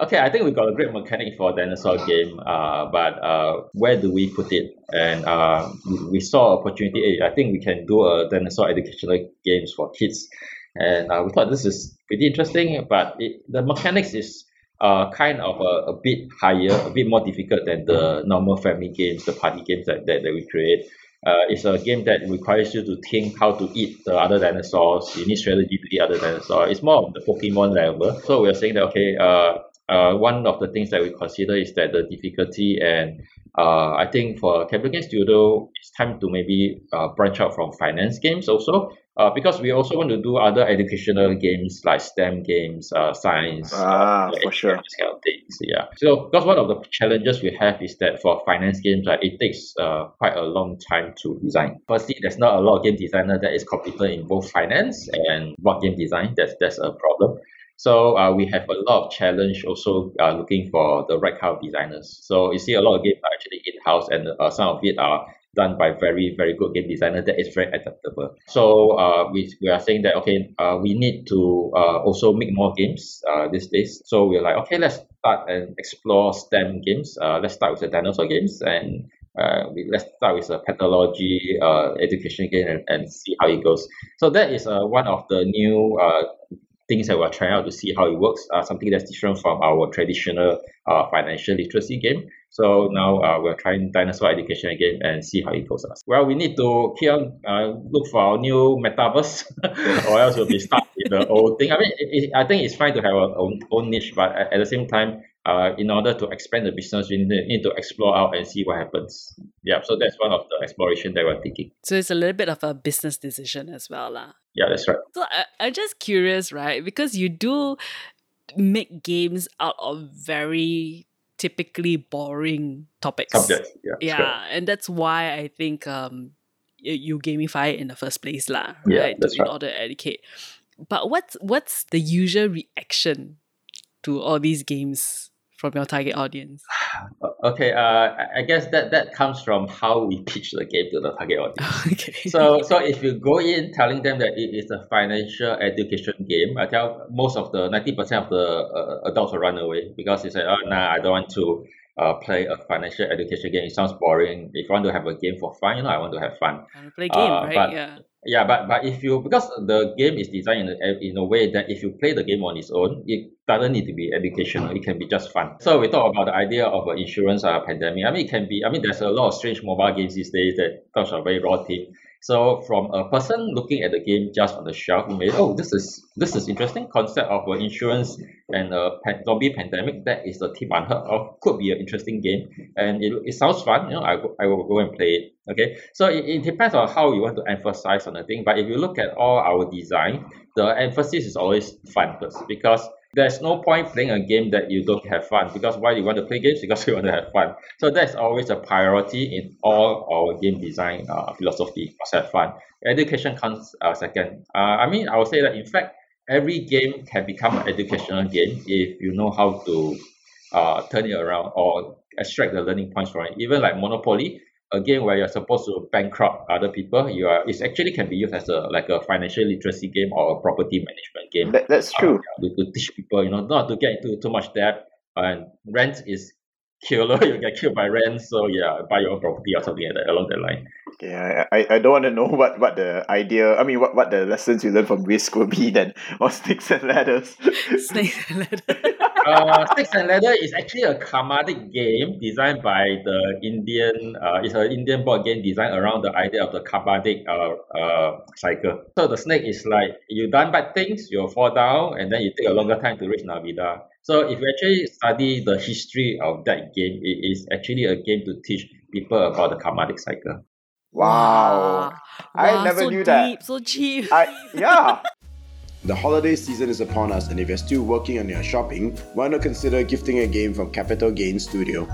okay, I think we've got a great mechanic for a dinosaur game. Uh, but uh, where do we put it? And uh, we, we saw opportunity. eh, I think we can do a dinosaur educational games for kids. And uh, we thought this is pretty interesting. But it, the mechanics is uh, kind of a, a bit higher, a bit more difficult than the normal family games, the party games that, that, that we create. Uh, it's a game that requires you to think how to eat the other dinosaurs. You need strategy to eat other dinosaurs. It's more of the Pokemon level. So we're saying that okay, uh, uh, one of the things that we consider is that the difficulty and uh, I think for Capital Studio, it's time to maybe uh, branch out from finance games also. Uh, because we also want to do other educational games like STEM games, uh, science, Ah, uh, for sure. kind of things. Yeah. So because one of the challenges we have is that for finance games, like, it takes uh, quite a long time to design. Firstly, there's not a lot of game designer that is competent in both finance and board game design. That's that's a problem. So uh, we have a lot of challenge also uh, looking for the right kind of designers. So you see a lot of games are actually in-house and uh, some of it are done by very, very good game designer that is very adaptable. So uh, we, we are saying that, okay, uh, we need to uh, also make more games uh, these days. So we're like, okay, let's start and explore STEM games. Uh, let's start with the dinosaur games and uh, we, let's start with a pathology uh, education game and, and see how it goes. So that is uh, one of the new uh, things that we're trying out to see how it works. Uh, something that's different from our traditional uh, financial literacy game. So now uh, we're trying dinosaur education again and see how it goes. Us. Well, we need to keep on uh, look for our new metaverse, [LAUGHS] or else we'll be stuck in the old thing. I mean, it, it, I think it's fine to have our own, own niche, but at, at the same time, uh, in order to expand the business, we need to, need to explore out and see what happens. Yeah, so that's one of the exploration that we're thinking. So it's a little bit of a business decision as well, lah. Yeah, that's right. So I, I'm just curious, right? Because you do make games out of very typically boring topics. Subjects. Yeah. Yeah, and that's why I think um you gamify it in the first place, lah. Yeah, right? that's in right. order to educate. But what's what's the usual reaction to all these games from your target audience? Okay. Uh, I- guess that that comes from how we pitch the game to the target audience. [LAUGHS] okay. so so if you go in telling them that it is a financial education game, I tell most of the ninety percent of the uh, adults will run away because they say, "Oh, nah, I don't want to uh, play a financial education game. It sounds boring. If you want to have a game for fun, you know, I want to have fun." I wanna play game, Uh, right? but- yeah. Yeah, but but if you because the game is designed in a, in a way that if you play the game on its own, it doesn't need to be educational. It can be just fun. So we talk about the idea of an insurance uh, pandemic. I mean, it can be. I mean, there's a lot of strange mobile games these days that touch a very raw theme. So from a person looking at the game just on the shelf, you may oh this is this is interesting concept of an insurance and a pan- zombie pandemic. That is a tip unheard of. Could be an interesting game, and it, it sounds fun. You know, I, I will go and play it. Okay, so it, it depends on how you want to emphasize on the thing. But if you look at all our design, the emphasis is always fun first because there's no point playing a game that you don't have fun because why you want to play games? [LAUGHS] Because you want to have fun. So that's always a priority in all our game design uh, philosophy must have fun. Education comes uh, second. Uh, i mean i would say that in fact every game can become an educational game if you know how to uh, turn it around or extract the learning points from it. Even like monopoly a game where you're supposed to bankrupt other people you are it actually can be used as a like a financial literacy game or a property management game That, that's true. uh, to, to teach people you know not to get into too much debt and rent is killer [LAUGHS] you get killed by rent so yeah buy your own property or something like that along that line Yeah, I, I- I don't want to know [LAUGHS] what, what the idea, I mean, what, what the lessons you learn from Risk will be [LAUGHS] then, or Sticks and Ladders. snakes and ladder. Uh, [LAUGHS] Sticks and Ladder is actually a Carmatic game designed by the Indian. Uh, it's an Indian board game designed around the idea of the Carmatic uh, uh, cycle. So the snake is like you done bad things, you'll fall down, and then you take a longer time to reach Nirvana. So if you actually study the history of that game, it is actually a game to teach people about the Carmatic cycle. Wow. I never so knew deep, that. So cheap. I, yeah. [LAUGHS] The holiday season is upon us, and if you're still working on your shopping, why not consider gifting a game from Capital Gains Studio?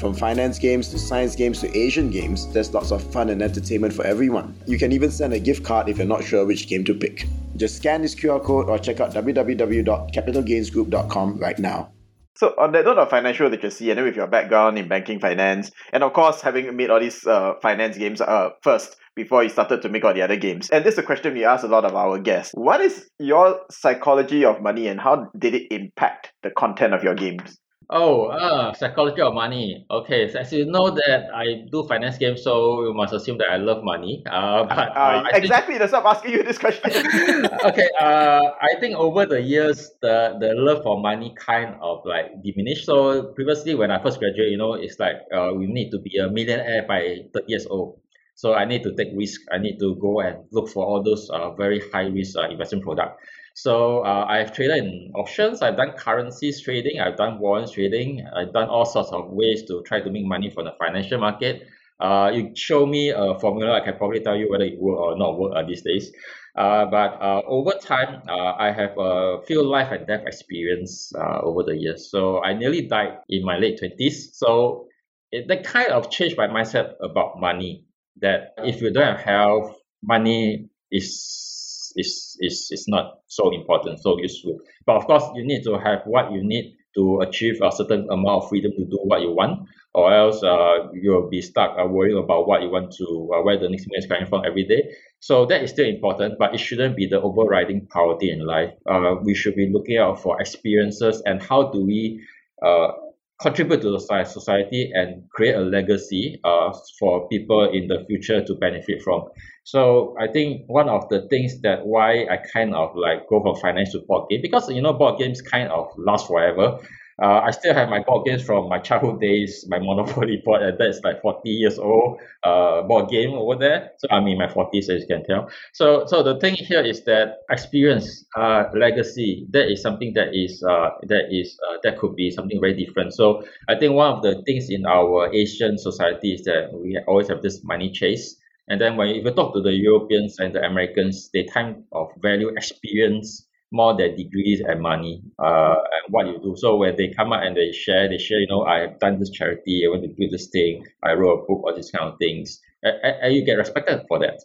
From finance games to science games to Asian games, there's lots of fun and entertainment for everyone. You can even send a gift card if you're not sure which game to pick. Just scan this QR code or check out www.capitalgainsgroup.com right now. So on that note of financial literacy, and then with your background in banking finance, and of course having made all these uh, finance games uh, first before you started to make all the other games, and this is a question we ask a lot of our guests. What is your psychology of money, and how did it impact the content of your games? Oh, uh, psychology of money. Okay, so as you know that I do finance games, so you must assume that I love money. Uh, but uh, Uh, I think- exactly, that's why I'm asking you this question. [LAUGHS] okay, uh, I think over the years, the the love for money kind of like diminished. So previously, when I first graduated, you know, it's like uh, we need to be a millionaire by 30 years old. So I need to take risk. I need to go and look for all those uh, very high risk uh, investment product. So uh, I've traded in options. I've done currencies trading. I've done warrants trading. I've done all sorts of ways to try to make money from the financial market. Uh, you show me a formula, I can probably tell you whether it work or not work uh, these days. Uh, but uh, over time, uh, I have a few life and death experience uh, over the years. So I nearly died in my late twenties. So it, that kind of changed my mindset about money. That if you don't have health, money is is is is not so important, so useful. But of course, you need to have what you need to achieve a certain amount of freedom to do what you want, or else uh, you'll be stuck uh, worrying about what you want to, uh, where the next meal is coming from every day. So that is still important, but it shouldn't be the overriding priority in life. Uh, we should be looking out for experiences and how do we uh, contribute to the soci- society and create a legacy uh, for people in the future to benefit from. So I think one of the things that why I kind of like go for finance to board game because you know board games kind of last forever. Uh, I still have my board games from my childhood days, my Monopoly [LAUGHS] board, and that's like 40 years old uh, board game over there. So I'm in my 40s, as you can tell. So, so the thing here is that experience, uh, legacy, that is something that is, uh, that is, uh, that could be something very different. So I think one of the things in our Asian society is that we always have this money chase. And then when if you talk to the Europeans and the Americans, they kind of value experience more than degrees and money uh, and what you do. So when they come out and they share, they share, you know, I have done this charity, I want to do this thing, I wrote a book, all these kind of things. And- and you get respected for that.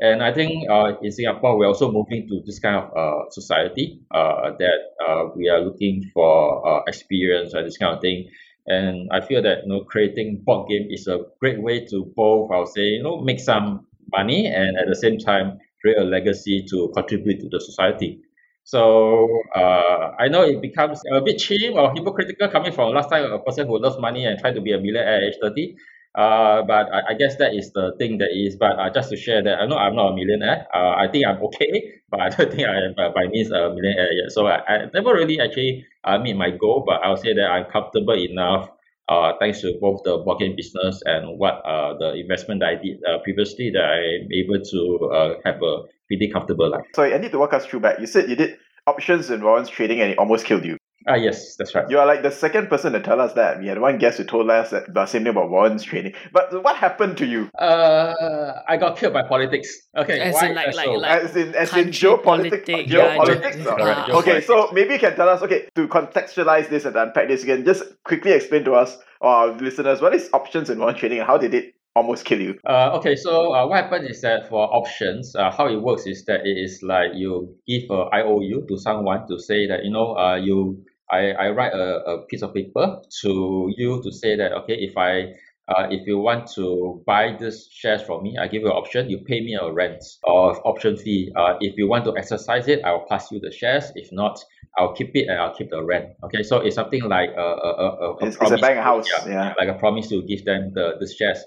And I think uh, in Singapore, we're also moving to this kind of uh, society uh, that uh, we are looking for uh, experience and this kind of thing. And I feel that you know creating board game is a great way to both I'll say you know make some money and at the same time create a legacy to contribute to the society. So uh, I know it becomes a bit cheap or hypocritical coming from last time a person who loves money and try to be a millionaire at age 30. Uh, but I, I guess that is the thing that is. But uh, just to share that, I know I'm not a millionaire. Uh, I think I'm okay, [LAUGHS] but I don't think I am uh, by means a millionaire yet. So I, I never really actually uh, meet my goal, but I'll say that I'm comfortable enough. Uh, thanks to both the game business and what uh, the investment that I did uh, previously, that I'm able to uh, have a pretty comfortable life. Sorry, I need to walk us through back. You said you did options and warrants trading and it almost killed you. Ah, yes, that's right. You are like the second person to tell us that. We had one guest who told us that the same thing about warrants trading. But what happened to you? Uh, I got killed by politics. Okay, As why in like- is like- so? like- As in, as in geopolitics. politic, yeah, geopolitics. yeah. ah. Correct, Okay, so maybe you can tell us, okay, to contextualize this and unpack this again, just quickly explain to us, our listeners, what is options and warrant trading and how did it almost kill you? Uh, okay, so uh, what happens is that for options, uh, how it works is that it is like you give a IOU to someone to say that you know uh, you I, I write a, a piece of paper to you to say that okay if I uh, if you want to buy this shares from me, I give you an option. You pay me a rent or option fee. Uh, if you want to exercise it, I'll pass you the shares. If not, I'll keep it and I'll keep the rent. Okay, so it's something like a a, a, a It's, it's a promise bank house. yeah, Yeah. like a promise to give them the, the shares.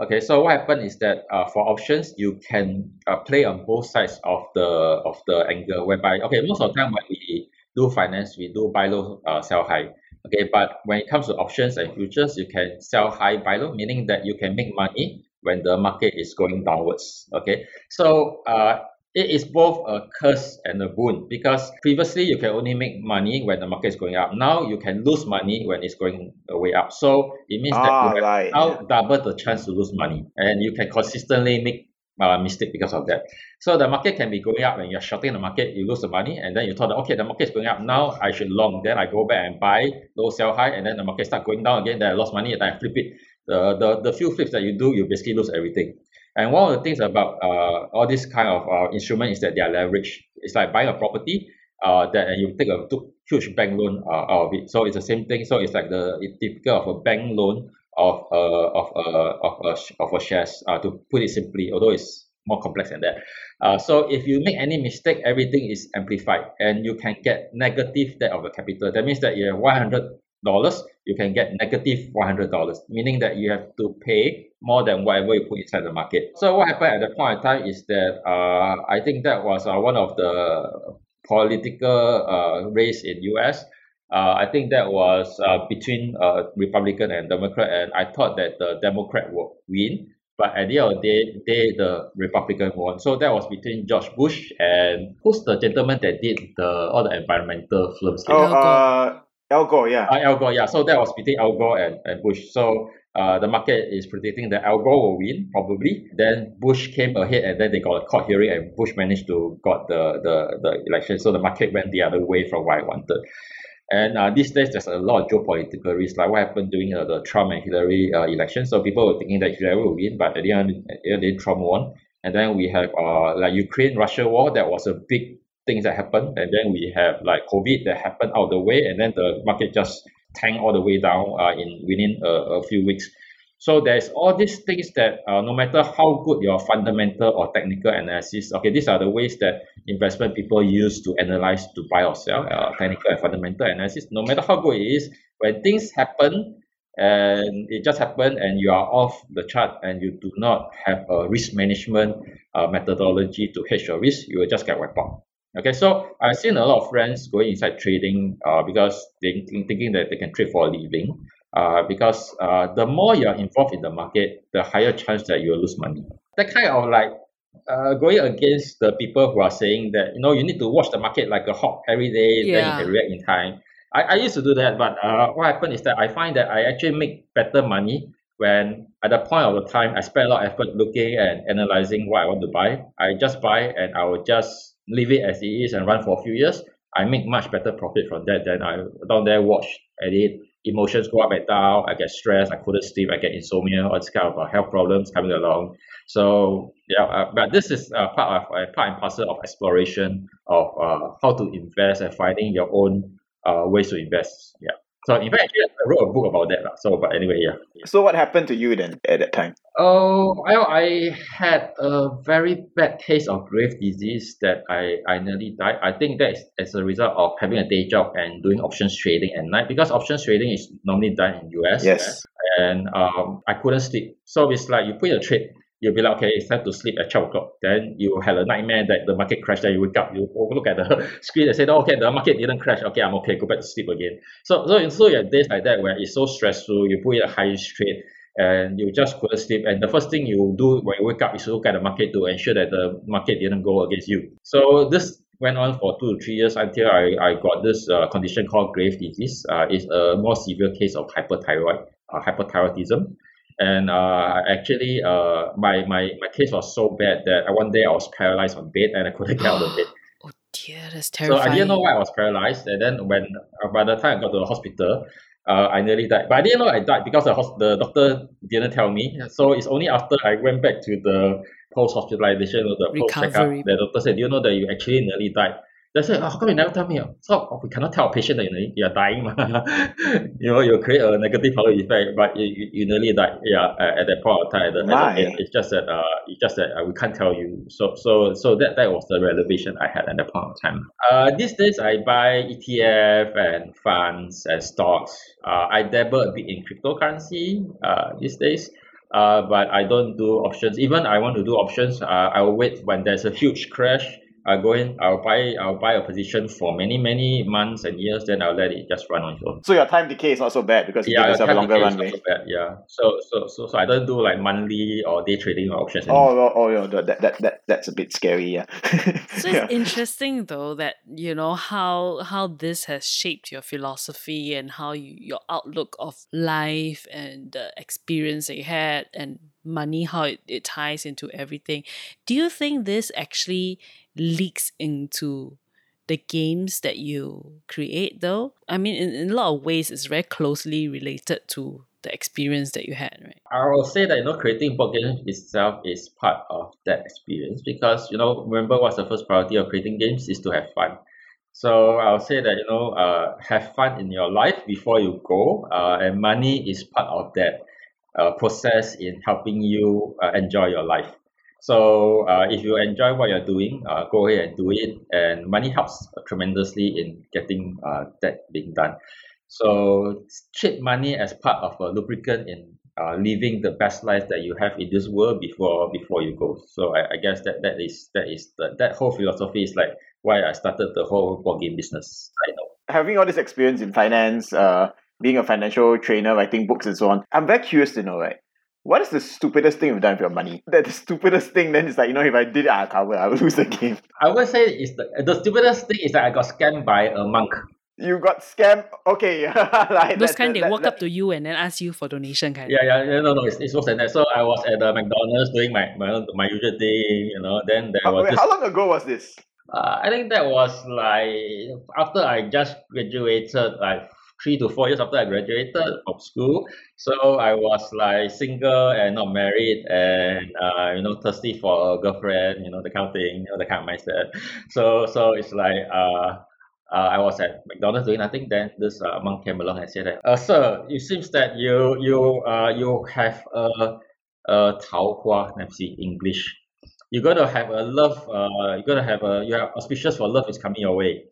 Okay, so what happened is that uh, for options, you can uh, play on both sides of the of the angle. Whereby, okay, most of the time when we do finance, we do buy low, uh, sell high. Okay, but when it comes to options and futures, you can sell high, buy low, meaning that you can make money when the market is going downwards. Okay, so uh, it is both a curse and a boon because previously you can only make money when the market is going up. Now you can lose money when it's going way up. So it means that Ah, you have right. now double the chance to lose money and you can consistently make uh, mistake because of that. So the market can be going up and you're shorting the market, you lose the money, and then you thought, okay, the market is going up now, I should long. Then I go back and buy low, sell high, and then the market start going down again. Then I lost money, and I flip it. The the the few flips that you do, you basically lose everything. And one of the things about uh, all this kind of uh, instrument is that they are leveraged. It's like buying a property. Uh, that and you take a huge bank loan uh, out of it. So it's the same thing. So it's like the it's typical of a bank loan of a of a of a of a shares. Uh, to put it simply, although it's more complex than that. Uh, so if you make any mistake, everything is amplified, and you can get negative debt of the capital. That means that you have one hundred dollars, you can get negative one hundred dollars, meaning that you have to pay more than whatever you put inside the market. So what happened at that point in time is that uh, I think that was uh, one of the political uh, race in US. Uh, I think that was uh, between uh, Republican and Democrat, and I thought that the Democrat would win. But at the end of the day, they, the Republican won. So that was between George Bush and who's the gentleman that did the all the environmental films? Oh, Al Gore. uh, Al Gore, yeah. Uh, Al Gore, yeah. So that was between Al Gore and, and Bush. So uh, the market is predicting that Al Gore will win, probably. Then Bush came ahead and then they got a court hearing and Bush managed to got the, the, the election. So the market went the other way from what I wanted. And uh, these days, there's a lot of geopolitical risk, like what happened during uh, the Trump and Hillary uh, election. So people were thinking that Hillary will win, but at the end, at Trump won. And then we have uh, like Ukraine Russia war, that was a big thing that happened. And then we have like COVID that happened out of the way, and then the market just tanked all the way down uh, in within a, a few weeks. So there's all these things that uh, no matter how good your fundamental or technical analysis, okay, these are the ways that investment people use to analyze to buy or sell, uh, technical and fundamental analysis. No matter how good it is, when things happen and it just happened and you are off the chart and you do not have a risk management uh, methodology to hedge your risk, you will just get wiped out. Okay, so I've seen a lot of friends going inside trading uh, because they think- thinking that they can trade for a living. Uh, because uh, the more you're involved in the market, the higher chance that you'll lose money. That kind of like uh, going against the people who are saying that you know you need to watch the market like a hawk every day, then you can react in time. I, I used to do that, but uh, what happened is that I find that I actually make better money when at the point of the time I spend a lot of effort looking and analyzing what I want to buy. I just buy and I will just leave it as it is and run for a few years. I make much better profit from that than I down there watch at it. Emotions go up and down. I get stressed. I couldn't sleep. I get insomnia. All this kind of uh, health problems coming along. So yeah, uh, but this is uh, part of uh, part and parcel of exploration of uh, how to invest and finding your own uh, ways to invest. Yeah. So in fact, actually, I wrote a book about that. So, but anyway, yeah. So what happened to you then at that time? Oh, well, I had a very bad case of Graves' disease that I, I nearly died. I think that is as a result of having a day job and doing options trading at night because options trading is normally done in US. Yes. And um, I couldn't sleep. So it's like you put a trade, you'll be like, okay, it's time to sleep at 12 o'clock. Then you had a nightmare that the market crashed. Then you wake up, you look at the [LAUGHS] screen and say, oh, okay, the market didn't crash. Okay, I'm okay. Go back to sleep again. So, so, so you have days like that where it's so stressful. You put in a high trade and you just couldn't sleep. And the first thing you do when you wake up is to look at the market to ensure that the market didn't go against you. So this went on for two to three years until I, I got this uh, condition called Graves' disease. Uh, it's a more severe case of hyperthyroid, uh, hyperthyroidism. And uh, actually, uh, my, my, my case was so bad that one day I was paralyzed on bed and I couldn't get out of bed. [GASPS] Oh dear, that's terrifying. So. I didn't know why I was paralyzed. And then when uh, by the time I got to the hospital, uh, I nearly died. But I didn't know I died because the, hos- the doctor didn't tell me. So it's only after I went back to the post hospitalization or the post checkup, the doctor said, "Do you know that you actually nearly died?" They said, oh, "How come you never tell me?" So oh, we cannot tell a patient that you know, you are dying. [LAUGHS] you know, you create a negative halo effect, but you, you, you nearly died. Yeah, uh, at that point of time. At the, at it's just that uh, it's just that uh, we can't tell you. So so so that that was the revelation I had at that point of time. Uh, these days I buy ETF and funds and stocks. Uh, I dabble a bit in cryptocurrency. Uh, these days. Uh, but I don't do options. Even I want to do options, uh, I will wait when there's a huge crash. I go in, I'll buy, I'll buy a position for many, many months and years. Then I'll let it just run on its own. So your time decay is not so bad because you Yeah, give yourself a longer decay is runway. so bad, Yeah. So, so, so, so I don't do like monthly or day trading or options. Oh, anymore. oh, oh, yeah, that, that, that, that's a bit scary, yeah. [LAUGHS] So yeah. it's interesting though that you know how how this has shaped your philosophy and how you, your outlook of life and the experience that you had and money how it, it ties into everything. Do you think this actually leaks into the games that you create though? I mean in, in a lot of ways it's very closely related to the experience that you had, right? I will say that you know creating board games itself is part of that experience because you know remember what's the first priority of creating games is to have fun. So I'll say that you know uh, have fun in your life before you go, uh, and money is part of that uh, process in helping you uh, enjoy your life. So uh, if you enjoy what you're doing, uh, go ahead and do it, and money helps tremendously in getting uh, that being done. So treat money as part of a lubricant in uh, living the best life that you have in this world before before you go. So I, I guess that that is that is the, that whole philosophy is like why I started the whole board game business. I know. Having all this experience in finance, uh, being a financial trainer, writing books and so on, I'm very curious to know, right? What is the stupidest thing you've done with your money? [LAUGHS] That the stupidest thing then is like, you know, if I did it, I'll cover, I will [LAUGHS] lose the game. I would say is the the stupidest thing is that I got scammed by a monk. You got scammed. Okay, [LAUGHS] like Those that- kind they that- walk that- up to you and then ask you for donation kind. Yeah, yeah, yeah, no, no, it's, it's worse than that. So I was at the McDonald's doing my my, my usual thing, you know. Then there How, was wait, this how long ago was this? Uh, I think that was like after I just graduated, like three to four years after I graduated from school. So I was like single and not married, and uh, you know thirsty for a girlfriend, you know the kind of thing, you know the kind of mindset. So so it's like uh. Uh, I was at McDonald's doing nothing. Then this uh, monk came along and said that, uh, "Sir, it seems that you you uh you have a a 桃花, let's see English you're gonna have a love uh you're gonna have a you're auspicious for love is coming your way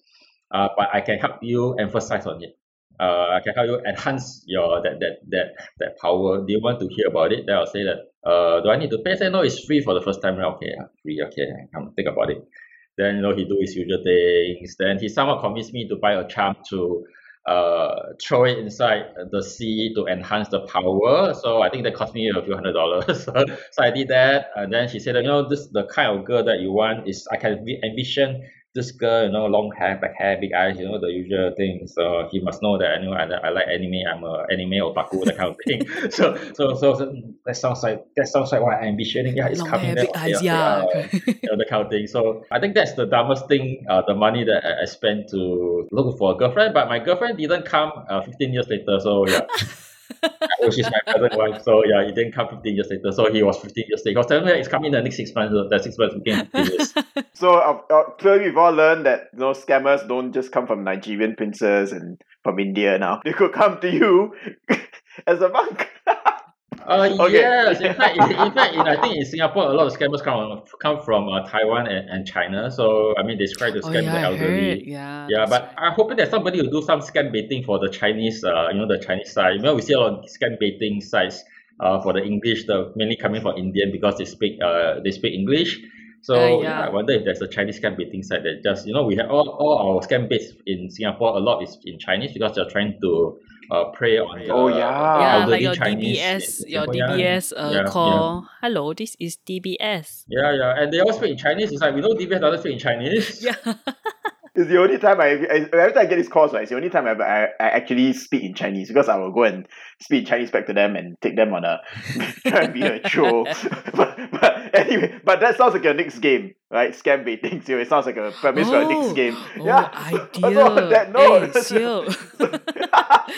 uh but i can help you emphasize on it uh i can help you enhance your that that that that power. Do you want to hear about it? Then i'll say that uh do i need to pay? Say no it's free for the first time okay free okay come think about it. Then you know he do his usual things. Then he somehow convinced me to buy a charm to uh throw it inside the sea to enhance the power. So i think that cost me a few hundred dollars. [LAUGHS] So, so i did that. And then she said you know this the kind of girl that you want is i can vi- envision this girl you know long hair black hair big eyes you know the usual thing so he must know that I know I, I like anime I'm a anime otaku that kind of [LAUGHS] thing so so so, so that sounds like that sounds like what I'm envisioning yeah it's Long coming hair, big okay, eyes, yeah. [LAUGHS] you know, that kind of thing. So I think that's the dumbest thing, uh, the money that I, I spent to look for a girlfriend. But my girlfriend didn't come uh, 15 years later. So yeah. [LAUGHS] [LAUGHS] Which is my present wife. So yeah, he didn't come 15 years later. So he was 15 years later. Telling me it's coming in the next six months. That six months became 15 years. So uh, uh, clearly, we've all learned that you know scammers don't just come from Nigerian princes and from India now. They could come to you [LAUGHS] as a monk. Uh, [LAUGHS] Okay. Yes, in fact, in, fact, in, I think in Singapore, a lot of scammers come come from uh, Taiwan and, and China. So I mean, they try to Oh scam yeah, the elderly. Yeah. Yeah, but I'm hoping that somebody will do some scam baiting for the Chinese, uh, you know, the Chinese side. You know, we see a lot of scam baiting sites uh, for the English, the mainly coming from Indian because they speak uh they speak English. So Uh, yeah. I wonder if there's a Chinese scam baiting site that just you know we have all, all our scam baits in Singapore. A lot is in Chinese because they're trying to uh, prey on the Oh, yeah. yeah, elderly like your Chinese DBS, your DBS uh, yeah, yeah. call. Hello, this is DBS. Yeah, yeah, and they all speak in Chinese. It's like we know DBS doesn't speak in Chinese. [LAUGHS] Yeah. It's the only time I, I every time I get these calls, right, it's the only time I, I, I actually speak in Chinese because I will go and speak Chinese back to them and take them on a [LAUGHS] try and be a troll. [LAUGHS] but, but anyway, but that sounds like your next game, right? Scam baiting. So it sounds like a premise for your next Oh, game. oh, yeah. idea. So [LAUGHS] on that note, Hey,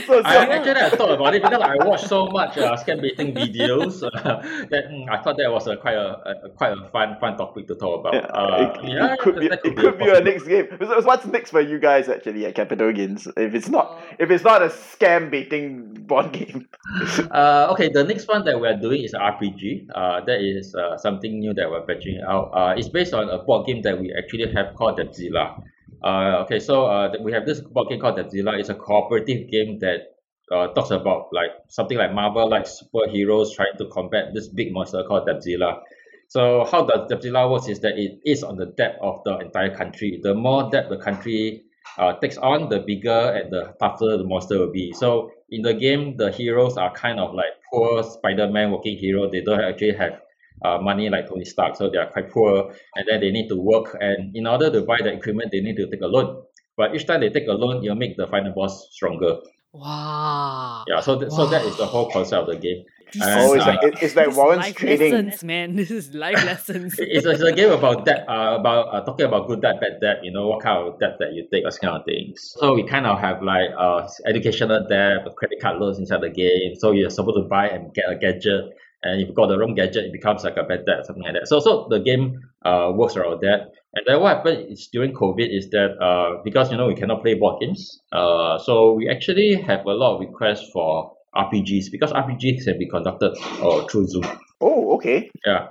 so, so I actually I thought about it because I watched so much uh, scam baiting videos uh, that mm, I thought that was a quite a, a quite a fun fun topic to talk about. Yeah, uh, it, yeah, it could be that it could be your next game. So what's next for you guys actually at Capital Gains? If it's not if it's not a scam baiting board game. [LAUGHS] Uh, okay, the next one that we're doing is RPG. Uh, that is uh, something new that we're batching out. Uh, it's based on a board game that we actually have called Debzilla. Uh, okay, so uh, we have this board game called Debzilla. It's a cooperative game that uh, talks about like something like Marvel, like superheroes trying to combat this big monster called Debzilla. So how does Debzilla works is that it is on the depth of the entire country. The more depth the country uh, takes on, the bigger and the tougher the monster will be. So in the game, the heroes are kind of like poor Spider-Man working hero. They don't actually have uh, money like Tony Stark, so they are quite poor, and then they need to work. And in order to buy the equipment, they need to take a loan. But each time they take a loan, you'll make the final boss stronger. Wow. Yeah, so th- so that is the whole concept of the game. This And, Oh, it's like it's like Warren's life trading. lessons, man. [LAUGHS] This is life lessons. [LAUGHS] it's, a, it's a game about debt, uh, about uh, talking about good debt, bad debt. You know what kind of debt that you take, those kind of things. So we kind of have like uh educational debt, credit card loans inside the game. So you're supposed to buy and get a gadget, and if you got the wrong gadget, it becomes like a bad debt, something like that. So so the game uh works around that. And then what happened is during COVID is that uh because you know we cannot play board games, uh so we actually have a lot of requests for RPGs because RPGs can be conducted uh, through Zoom. Oh, okay. Yeah.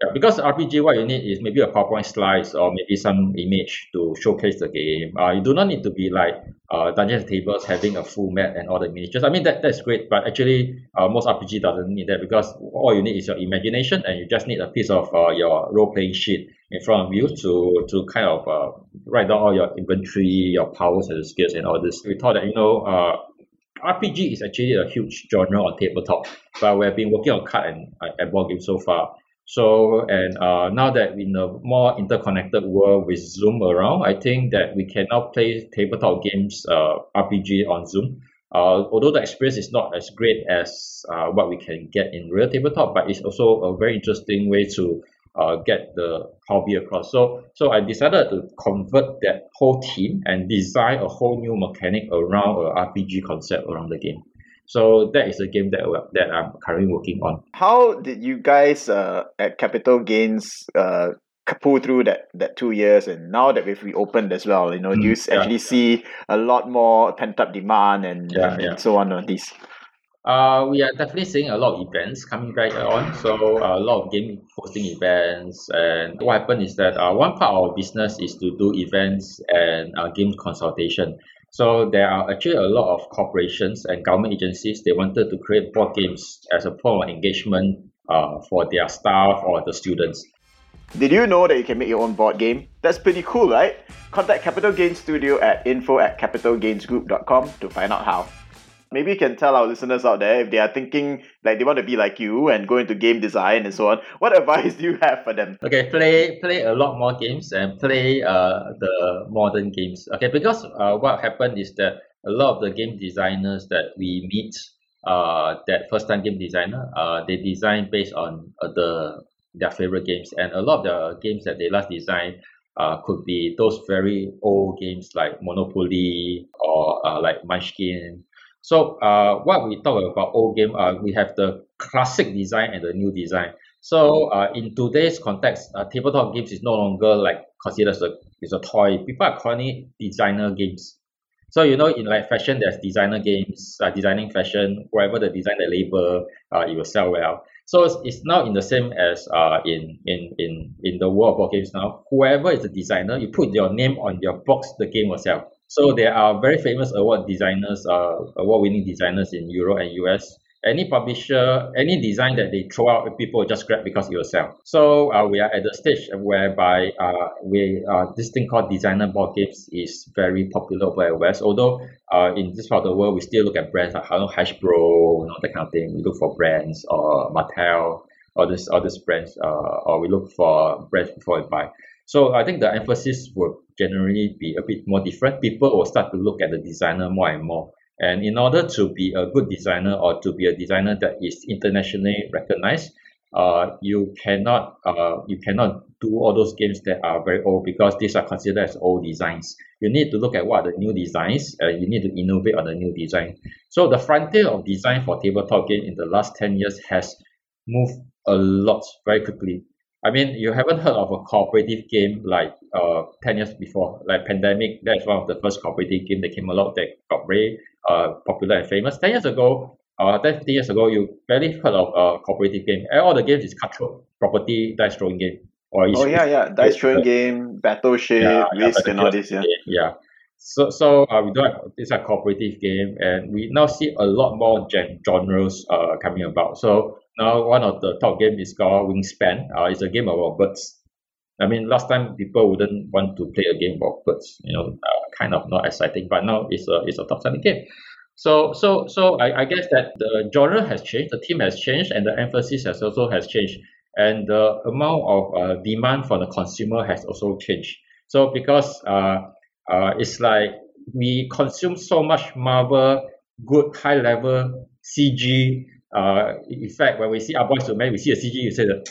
Yeah, because RPG, what you need is maybe a PowerPoint slides or maybe some image to showcase the game. Uh, you do not need to be like uh, Dungeons and Tables having a full map and all the miniatures. I mean, that, that's great, but actually, uh, most RPG doesn't need that because all you need is your imagination and you just need a piece of uh, your role playing sheet in front of you to, to kind of uh, write down all your inventory, your powers and skills and all this. We thought that, you know, uh, RPG is actually a huge genre on tabletop, but we've been working on card and, uh, and board games so far. So, and uh, now that we in a more interconnected world with Zoom around, I think that we can now play tabletop games, uh, RPG on Zoom. Uh, although the experience is not as great as uh, what we can get in real tabletop, but it's also a very interesting way to uh, get the hobby across. So, so I decided to convert that whole team and design a whole new mechanic around a RPG concept around the game. So that is a game that that I'm currently working on. How did you guys uh, at Capital Gains uh, pull through that, that two years and now that we've reopened as well, you know, do you Mm, yeah. actually see a lot more pent up demand and, Yeah, and, yeah. and so on on these? Uh, we are definitely seeing a lot of events coming right on. So uh, a lot of game hosting events, and what happened is that uh, one part of our business is to do events and uh, game consultation. So there are actually a lot of corporations and government agencies. They wanted to create board games as a form of engagement uh, for their staff or the students. Did you know that you can make your own board game? That's pretty cool, right? Contact Capital Gains Studio at info at capitalgainsgroup.com to find out how. Maybe you can tell our listeners out there if they are thinking like they want to be like you and go into game design and so on. [LAUGHS] What advice do you have for them? Okay, play play a lot more games and play uh the modern games. Okay, because uh what happened is that a lot of the game designers that we meet, uh that first time game designer, uh they design based on uh, the their favorite games, and a lot of the games that they last designed uh could be those very old games like Monopoly or uh, like Munchkin. So uh what we talk about old game, uh we have the classic design and the new design. So uh, in today's context, uh, tabletop games is no longer like considered as a is a toy. People are calling it designer games. So you know, in like fashion, there's designer games, uh, designing fashion. Whoever the design the label, uh, it will sell well. So it's, it's now in the same as uh in in in in the world of board games now. Whoever is the designer, you put your name on your box, the game will sell. So there are very famous award designers, uh, award-winning designers in Europe and US any publisher, any design that they throw out, people just grab because it will sell. So uh, we are at the stage whereby uh, we uh, this thing called designer board games is very popular over at West. Although uh, in this part of the world, we still look at brands like you know, Hasbro, you know, that kind of thing. We look for brands or Mattel, or this all these brands, uh, or we look for brands before we buy. So I think the emphasis will generally be a bit more different. People will start to look at the designer more and more. And in order to be a good designer or to be a designer that is internationally recognized, uh, you cannot uh, you cannot do all those games that are very old because these are considered as old designs. You need to look at what are the new designs. Uh, you need to innovate on the new design. So the frontier of design for tabletop game in the last ten years has moved a lot very quickly. I mean, you haven't heard of a cooperative game like uh, 10 years before, like Pandemic. That's one of the first cooperative game that came along that got very uh, popular and famous. 10 years ago, uh, 10, 15 years ago, you barely heard of a cooperative game. All the games is cutthroat, property, dice throwing game. Or oh, yeah, yeah. Dice throwing game, battleship, yeah, risk, yeah, and all this, yeah. Yeah. So, so uh, we do have it's a cooperative game, and we now see a lot more gen- genres uh, coming about. So now one of the top game is called Wingspan. Uh, it's a game about birds. I mean, last time people wouldn't want to play a game about birds. You know, uh, kind of not exciting. But now it's a it's a top selling game. So so so I, I guess that the genre has changed, the team has changed, and the emphasis has also has changed, and the amount of uh, demand for the consumer has also changed. So because uh, uh, it's like we consume so much Marvel, good high level CG uh, in fact, when we see our boys to men, we see a CG, you say that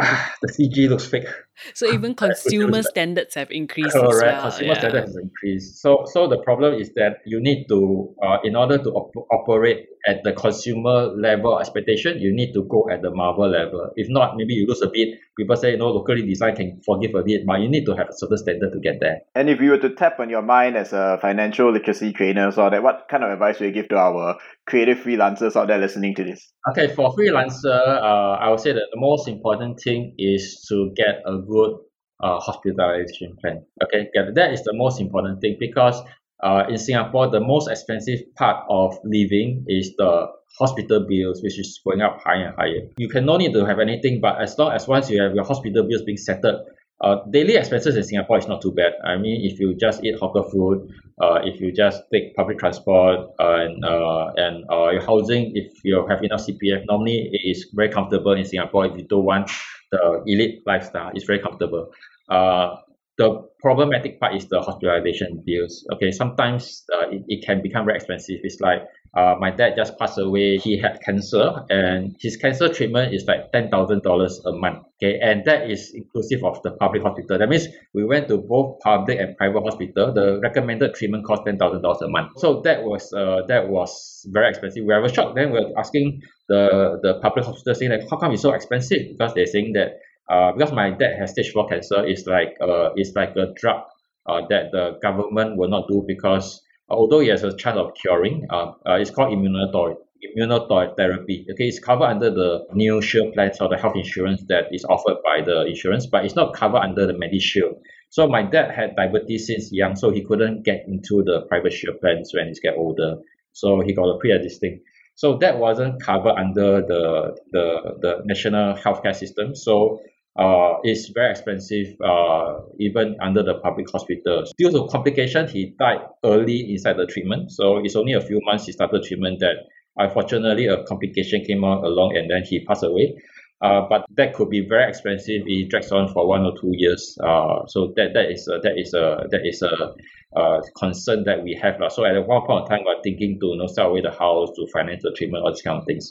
ah, the [SIGHS] CG looks fake. So even [LAUGHS] consumer standards have increased. Correct, as well. consumer yeah. standards have increased. So, so the problem is that you need to, uh, in order to op- operate at the consumer level expectation, you need to go at the Marvel level. If not, maybe you lose a bit. People say, no, locally design can forgive a bit, but you need to have a certain standard to get there. And if you were to tap on your mind as a financial literacy trainer, so that what kind of advice would you give to our creative freelancers out there listening to this? Okay, for freelancer, uh, I would say that the most important thing is to get a good uh, hospitalization plan. Okay, that is the most important thing because uh, in Singapore, the most expensive part of living is the hospital bills, which is going up higher and higher. You can no need to have anything, but as long as once you have your hospital bills being settled, uh, daily expenses in Singapore is not too bad. I mean, if you just eat hawker food, uh, if you just take public transport, and uh, and uh, your housing, if you have enough CPF, normally it is very comfortable in Singapore. If you don't want the elite lifestyle, it's very comfortable. Uh, the problematic part is the hospitalization bills. Okay, sometimes uh, it, it can become very expensive. It's like uh, my dad just passed away. He had cancer, and his cancer treatment is like ten thousand dollars a month. Okay, and that is inclusive of the public hospital. That means we went to both public and private hospital. The recommended treatment cost ten thousand dollars a month. So that was uh, that was very expensive. We were shocked. Then we were asking the the public hospital saying like, how come it's so expensive? Because they're saying that uh, because my dad has stage four cancer, it's like uh, it's like a drug uh, that the government will not do because although he has a chance of curing, uh, uh, it's called immunotherapy. Immunotherapy. Okay, it's covered under the new shield plans or the health insurance that is offered by the insurance, but it's not covered under the MediShield. So my dad had diabetes since young, so he couldn't get into the private shield plans when he get older. So he got a pre-existing. So that wasn't covered under the the the national healthcare system. So uh, is very expensive uh, even under the public hospital. Due to complication, he died early inside the treatment. So it's only a few months he started treatment that unfortunately a complication came out along and then he passed away. Uh, but that could be very expensive. It drags on for one or two years. Uh, so that that is a, that is a that is a, uh, concern that we have. So at one point in time, we're thinking to you know, sell away the house to finance the treatment, all these kind of things.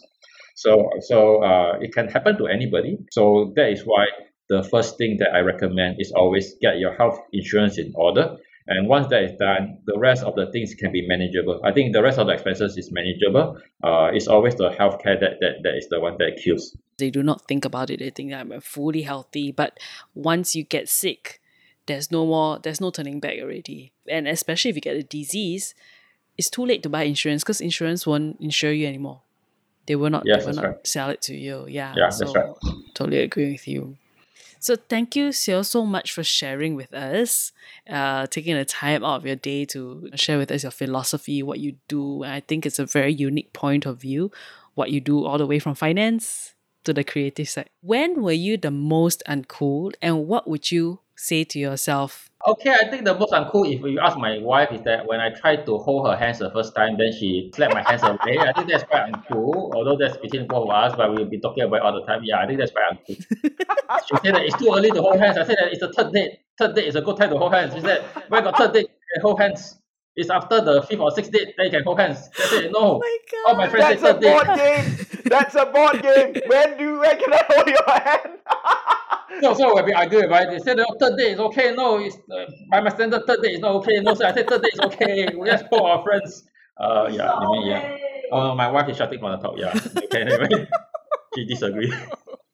So so uh, it can happen to anybody. So that is why the first thing that I recommend is always get your health insurance in order. And once that is done, the rest of the things can be manageable. I think the rest of the expenses is manageable. Uh, it's always the healthcare that, that, that is the one that kills. They do not think about it. They think that I'm fully healthy. But once you get sick, there's no more, there's no turning back already. And especially if you get a disease, it's too late to buy insurance because insurance won't insure you anymore. They will not, Yes, they will not right. sell it to you. Yeah. Yeah, so that's right. Totally agree with you. So thank you, Seo, so much for sharing with us, uh, taking the time out of your day to share with us your philosophy, what you do. I think it's a very unique point of view, what you do all the way from finance to the creative side. When were you the most uncool and what would you say to yourself? Okay, I think the most uncool if you ask my wife is that when I tried to hold her hands the first time, then she slapped my hands away. I think that's quite uncool, although that's between both of us, but we'll be talking about it all the time. Yeah, I think that's quite uncool. [LAUGHS] she said that it's too early to hold hands. I said that it's the third date. Third date is a good time to hold hands. She said, when got third date, you can hold hands. It's after the fifth or sixth date, then you can hold hands. I said, no. Oh my All my friends That's a third date. board game. That's a board game. When do when can I hold your hand? [LAUGHS] No, so when we argue about it, they said the third date is okay. No, it's uh, by my standard third date is not okay. No, sir, I said third date is okay. We just call our friends. Uh, yeah, I mean, yeah. Oh, my wife is shouting from the top. Yeah, okay, anyway, [LAUGHS] she disagree.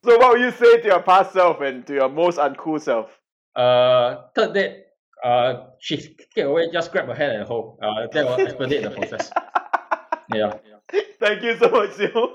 so what would you say to your past self and to your most uncool self? Uh, third date, uh, she kicked away, just grab her hand and hold. Uh, that will expedite the process. [LAUGHS] Yeah. [LAUGHS] Thank you so much, Sio.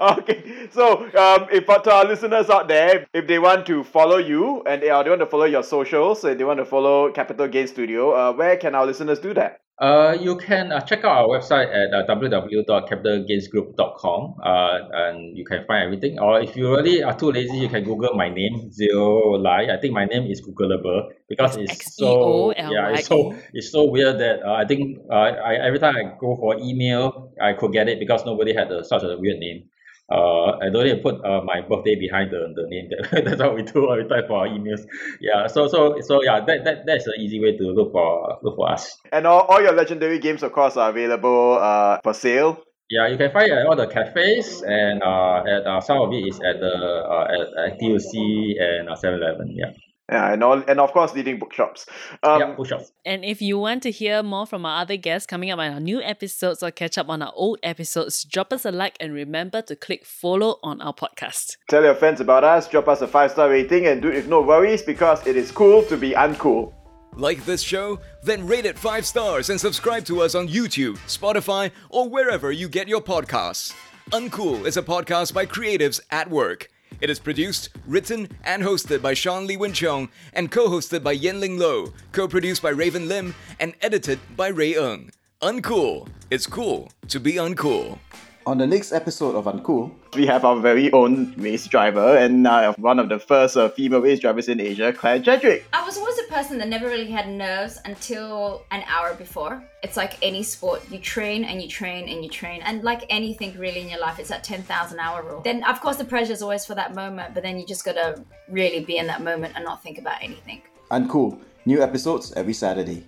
[LAUGHS] okay, so um, if to our listeners out there, if they want to follow you and they, uh, they want to follow your socials, and they want to follow Capital Gain Studio, uh, where can our listeners do that? Uh, you can uh, check out our website at uh, www.capitalgainsgroup.com uh, and you can find everything. Or if you really are too lazy, you can Google my name, Zero Lai. I think my name is Googleable because It's it's so X O L yeah, it's so it's so weird that uh, I think uh, I every time I go for email, I could get it because nobody had a, such a weird name. Uh, I don't need to put uh, my birthday behind the, the name. That, [LAUGHS] that's what we do every time for our emails. Yeah. So so so yeah. That, that that's an easy way to look for look for us. And all, all your legendary games, of course, are available uh, for sale. Yeah, you can find it at all the cafes, and uh, at uh, some of it is at the uh, at, at TUC and uh, 7-Eleven. Yeah, Yeah, and all, and of course, leading bookshops. Um, yeah, push-ups. And if you want to hear more from our other guests coming up on our new episodes or catch up on our old episodes, drop us a like and remember to click follow on our podcast. Tell your friends about us, drop us a five star rating, and do it with no worries because it is cool to be uncool. Like this show? Then rate it 5 stars and subscribe to us on YouTube, Spotify, or wherever you get your podcasts. Uncool is a podcast by creatives at work. It is produced, written, and hosted by Sean Lee Win Chong and co hosted by Yenling Lo, co produced by Raven Lim, and edited by Ray Ung. Uncool. It's cool to be uncool. On the next episode of Uncool, We have our very own race driver and uh, one of the first uh, female race drivers in Asia, Claire Jedrick. I was always a person that never really had nerves until an hour before. It's like any sport. You train and you train and you train. And like anything really in your life, it's that 10,000 hour rule. Then, of course, the pressure is always for that moment, but then you just gotta really be in that moment and not think about anything. Uncool, new episodes every Saturday.